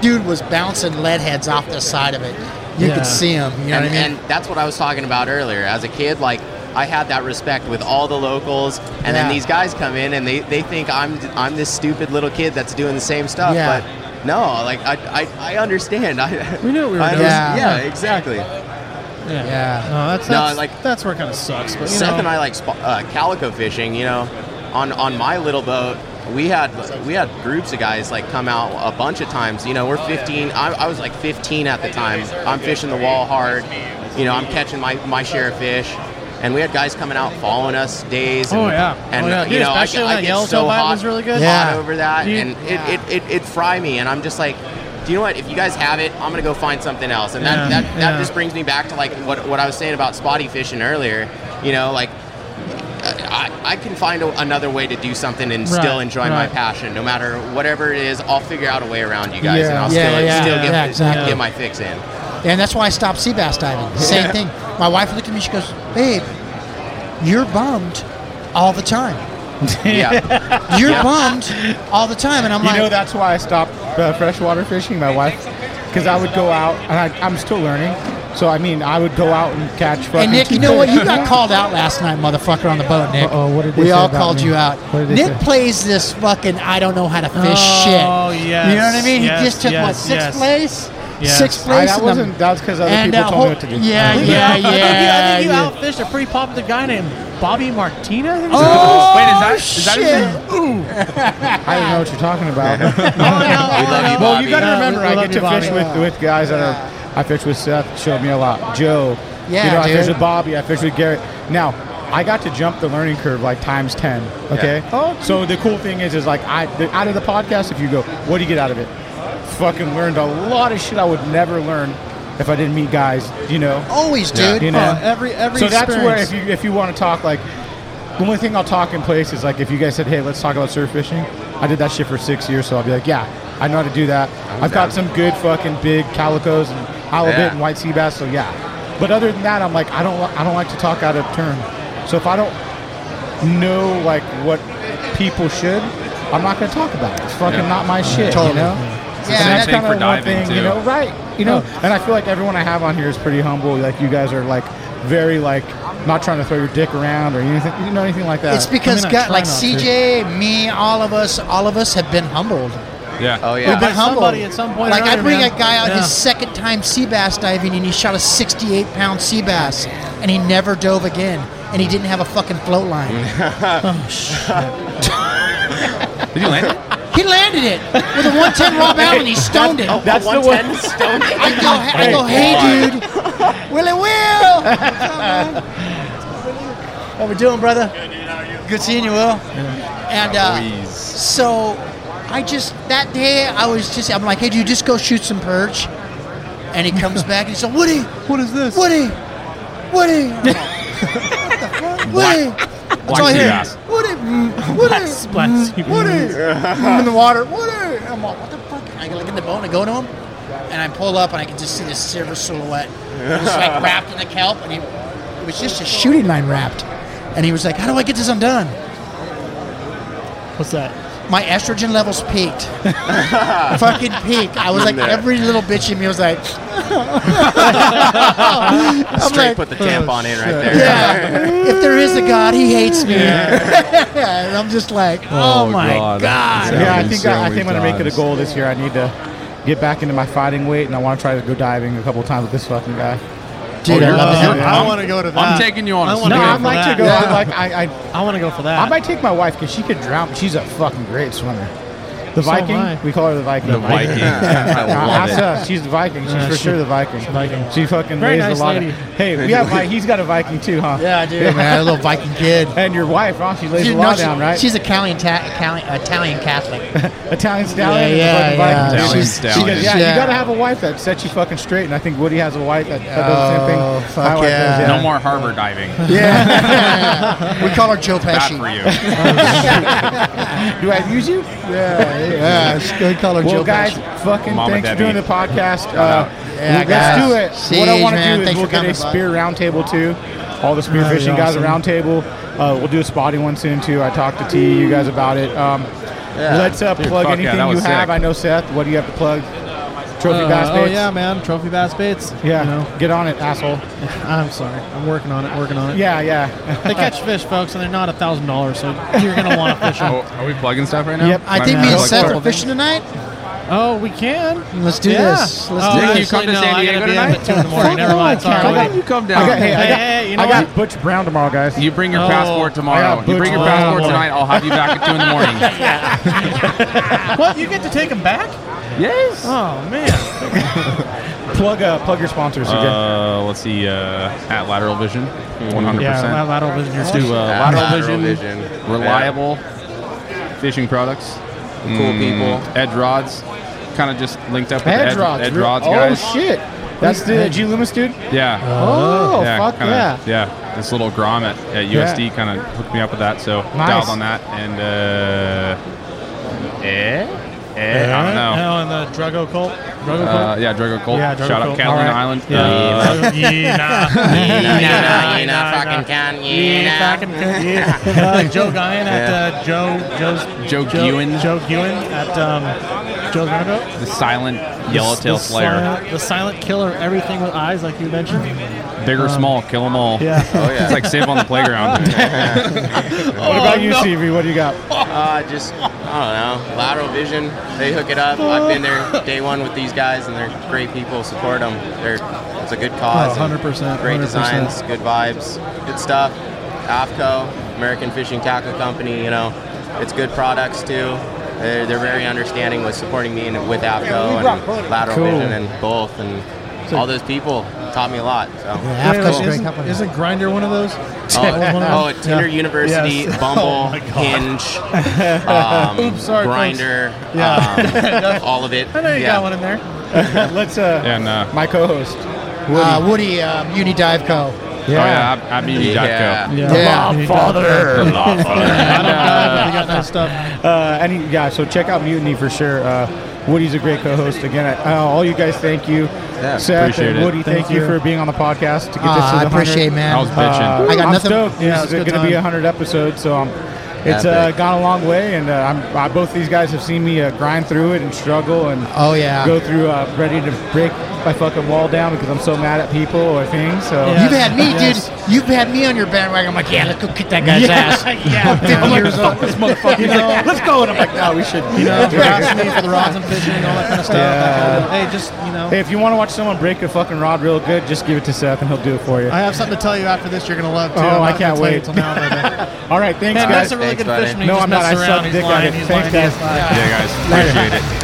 dude was bouncing lead heads off the side of it. You
Yeah.
could see him, you know
and,
what I mean?
and that's what I was talking about earlier. As a kid, like I had that respect with all the locals, and then these guys come in and they, they think I'm I'm this stupid little kid that's doing the same stuff.
Yeah.
But no, like I, I, I understand. I,
We knew what we were
I
doing.
Yeah.
yeah, exactly.
Yeah.
Yeah.
No, that's,
No, like-
that's where it kind of sucks. But you
Seth
know,
and I like sp- uh, calico fishing. You know, on on my little boat, we had we had groups of guys like come out a bunch of times. You know, we're 15. I, I was like 15 at the time. I'm fishing the wall hard. You know, I'm catching my my share of fish. And we had guys coming out following us days. Oh, and,
Oh, yeah.
and
Oh, yeah.
you
Dude,
know, I,
especially
get-
when
I
that
get
yellowtail
so hot,
was really good.
Yeah.
hot over that,
Dude,
and it, it, it it fry me, and I'm just like, do you know what? If you guys have it, I'm gonna go find something else, and that
Yeah,
that, that
yeah.
just brings me back to like what what I was saying about spotty fishing earlier. You know, like I, I can find a, another way to do something and still
Right,
enjoy my passion. No matter whatever it is, I'll figure out a way around you guys,
Yeah.
and I'll
Yeah,
still,
yeah,
still
yeah,
get,
yeah, exactly.
get my fix in.
And that's why I stopped sea bass diving. Same thing. My wife looked me. She goes, "Babe, you're bummed all the time.
Yeah,
You're
Yeah.
bummed all the time." And I'm
You
like, You
know, that's why I stopped uh, freshwater fishing. My wife, because I would go out, and I, I'm still learning. So I mean, I would go out and catch.
"Hey
fucking
Nick, you know what? You got called out last night, motherfucker, on the boat, Nick.
Uh-oh, what did they
we
say
all
about
called
me?
you out.
What did they
Nick
say?
plays this fucking I don't know how to fish
Oh,
shit.
Oh yes,
You know what I mean?
yes,
he just took what sixth
yes.
place.
Yes.
Sixth
I,
place.
that wasn't. That was because other
and,
people
uh,
told me what to do.
Yeah,
I think
yeah,
I think you, I
yeah.
think you
yeah.
outfished a pretty popular guy named Bobby Martina. I think
Oh,
Wait, is that is that his
shit.
name?
I don't know what you're talking about.
we love you,
well, you got to remember,
we- we
I get
you,
to fish
Bobby.
with, with guys that are. I fish with Seth. Showed me a lot. Joe.
Yeah,
You know, I
dude.
fish with Bobby. I fish with Garrett. Now, I got to jump the learning curve like times ten. Okay.
Oh.
So the cool thing is, is like I the, out of the podcast, if you go, what do you get out of it? Fucking learned a lot of shit I would never learn if I didn't meet guys. You know.
Always, dude.
You know.
Oh, every every
so that's where if you if you want to talk like the only thing I'll talk in place is like if you guys said hey let's talk about surf fishing I did that shit for six years so I'll be like yeah I know how to do that I've got some good fucking big calicos and halibut
Yeah.
and white sea bass so yeah but other than that I'm like I don't li- I don't like to talk out of turn so if I don't know like what people should I'm not gonna talk about it it's fucking
Yeah.
not my shit
Totally.
you know
Yeah,
and that's
thing
kind
for
of one
diving,
thing,
too.
you know, right? You know, and I feel like everyone I have on here is pretty humble. Like you guys are like very like not trying to throw your dick around or anything, you know, anything like that.
It's because
I mean, I
God, like
not to.
CJ, me, all of us, all of us have been humbled.
Yeah.
Oh yeah.
We've
been
humbled.
somebody at some point or
Like I bring
man.
a guy out
Yeah.
his second time sea bass diving, and he shot a 68 pound sea bass, and he never dove again, and he didn't have a fucking float line.
Oh, Did you land it?
He landed it with a 110 Rob Allen. He stoned it.
That's the one.
110 stone.
I go, I go, hey, dude, Willie Will. What's up, man? What we doing, brother? Good seeing you, Will. And uh, so, I just that day I was just I'm like, hey, dude, just go shoot some perch. And he comes back and he said, Woody,
what is this?
Woody, Woody. I'm like, what the fuck, Woody? That's all I
sea
hear.
Bass.
Woody, Woody,
Black- black
mm. Woody. I'm in the water. Woody. I'm like, what the fuck? I get in the boat and I go to him, and I pull up and I can just see this silver silhouette. It was like wrapped in the kelp, and he, it was just a shooting line wrapped. And he was like, how do I get this undone?
What's that?
My estrogen levels peaked. Fucking peaked. I was like, every little bitch in me was like,
Straight
like,
put the tampon in right there.
yeah. if there is a God, he hates me. and I'm just like, oh, my God.
yeah, I think I, I think I'm gonna make it a goal this year. I need to get back into my fighting weight, and I want to try to go diving a couple times with this fucking guy.
Dude, I
you're-
love
uh,
it.
yeah.
I want to go to that.
I'm taking you on a
I wanna
No,
go
I'd
for
like
that.
to go.
Yeah.
Like I, I,
I want to go for that.
I might take my wife because she could drown. She's a fucking great swimmer. The
So
Viking.
I.
we call her the Viking.
The Viking.
Yeah.
I love
Ask
it.
her. She's the Viking. She's
Yeah,
for
she-
sure the Viking.
Viking.
She fucking
Very
raised
nice
a lot
lady.
of. Hey, we have Vi- he's got a Viking too, huh?
Yeah, I do, Yeah, man. A little Viking kid.
And your wife, huh? She lays
She-
a
no,
lot
she-
down, right?
She's Italian, ta- Italian, Italian Catholic.
Italian stallion.
Yeah, yeah, yeah.
Viking.
Italian
She's-
stallion.
She goes, yeah,
Yeah.
you gotta have a wife that sets you fucking straight, and I think Woody has a wife that, that does the same thing.
Oh, fuck
My wife
yeah.
does,
No more harbor diving.
Yeah. we call her Joe
Bad
Pesci.
for you.
Do I abuse you? Yeah.
Yeah, it's good color
Well,
Joe
guys,
Pesci.
fucking
Mama
thanks
Debbie.
for doing the podcast. Uh.
Yeah,
let's
guys.
do it. what I want to do is
thanks
we'll
for
get a
coming by.
spear roundtable too. All the spear
That'd
fishing guys
awesome.
at roundtable. Uh, we'll do a spotting one soon too. I talked to T, you guys about it. Um, let's uh,
Dude,
plug
fuck yeah,
anything you
was
have.
sick.
I know Seth. What do you have to plug? Trophy
Uh,
bass
oh yeah, man, trophy bass baits.
Yeah,
You know,
get on it, asshole.
I'm sorry. I'm working on it. Working on it.
Yeah, yeah.
They catch fish, folks, and they're not a thousand dollars, so you're gonna want to fish them.
Oh, are we plugging stuff right now?
Yep.
I
My
think me and Seth are fishing tonight.
Oh, we can.
Let's do
Yeah.
this. Let's
oh,
do
Nick,
this.
you come to
actually,
San Diego
gotta be up
tonight?
at two in the morning. Never mind. Sorry.
Why don't you come
I
down?
got, hey, I
Hey,
got,
hey, you know
I got
what?
Butch Brown tomorrow, guys.
You bring your
Oh.
passport tomorrow.
got
You bring your
boots.
passport
Oh,
tonight. I'll have you back at two in the morning.
What? You get to take them back?
Yes.
Oh man.
plug uh, plug your sponsors again.
Uh, let's see. Uh, at Lateral Vision, 100. percent.
Yeah, lateral vision.
Let's do uh, Lateral,
Lateral
Vision,
Vision.
reliable fishing products.
Cool people.
Edge rods, kind of just linked up with
Edge
the
rods.
edge
really?
rods
oh
guys.
shit. That's the G Loomis dude.
Yeah.
Oh,
yeah,
fuck
kinda,
yeah.
Yeah, this little Grom at, at USD kind of hooked me up with that, so
Nice.
dialed on that. And uh, eh, eh, I don't know.
Oh, and the Drugo Colt. Drugo
Uh,
Colt.
yeah, Drago Colt.
Yeah, Drago
Shout out
Colt.
Catalina
All right.
Island.
Yeah.
Uh,
yeah, nah.
Yeah, you know, fucking can,
Yeah,
yeah.
fucking can, yeah. Uh, Joe Guyan at uh, Joe Joe's
Joe Guin.
Joe Guin at um, Joe's Roundabout.
the silent yellowtail
the
slayer.
Silent, the silent killer, everything with eyes, like you mentioned.
Big or small, kill them all.
Yeah.
Oh yeah.
It's like Save on the playground.
What about you, CV? What do you got?
Uh, just I don't know. Lateral Vision, they hook it up. I've been there day one with these guys, and they're great people. Support them. They're it's a good cause.
Oh, 100%,
Great
100%.
designs, good vibes, good stuff. AFCO, American Fishing Tackle Company. You know, it's good products too. They're, they're very understanding with supporting me and with AFCO and Lateral
Cool.
Vision and both, and all those people taught me a lot. So.
Yeah, AFCO's a
isn't, isn't Grindr one of those?
Oh,
One of them?
oh, Tinder
Yeah.
University,
Yes.
Bumble,
Oh.
Hinge, um,
Oops, sorry, folks.
Grindr,
Yeah.
um, all of it.
I know you
yeah.
got one in there.
Let's uh,
and uh,
my co-host.
Uh, Woody, um, Uni Dive Co.
oh yeah, I, I mean
Yeah.
Jatco.
Yeah.
You
Father.
I don't know. You got nice stuff.
Uh, any yeah, so check out Mutiny for sure. Uh, Woody's a great co-host. Again, uh, all you guys, thank you. Seth
appreciate
and
it.
Woody, thank,
Thank
you
you.
for being on the podcast to get
Uh,
this to
I
the 100.
appreciate, man.
I was bitching.
Uh,
I got
I'm
nothing-
stoked.
Yeah,
Yeah,
it's
it's
a good
going to be
a
100 episodes, so um, it's uh, gone a long way, and uh, I'm, uh, both these guys have seen me uh, grind through it and struggle and
Oh yeah.
go through uh, ready to break my fucking wall down because I'm so mad at people or things. So
Yeah.
You've had me,
Yes.
dude. You've had me on your bandwagon. I'm like, yeah, let's go kick that guy's ass.
yeah,
I'm like, fuck
this motherfucker. He's like, let's go, and I'm like, no, we should.
You know, you're me for the rods and fishing and all that kind of stuff.
Yeah.
Hey, just, you know.
Hey, if you want to watch someone break a fucking rod real good, just give it to Seth and he'll do it for you.
I have something to tell you after this you're going to love, too.
Oh,
I'm
I
not
can't
gonna tell you
wait.
till now,
All right, thanks,
Man,
guys.
that's a really
Thanks,
good
buddy.
fisherman.
No, I'm not.
messes
I suck
around. He's
dick at
lying.
it. Thanks, guys.
He's lying.
Yeah, guys, appreciate it.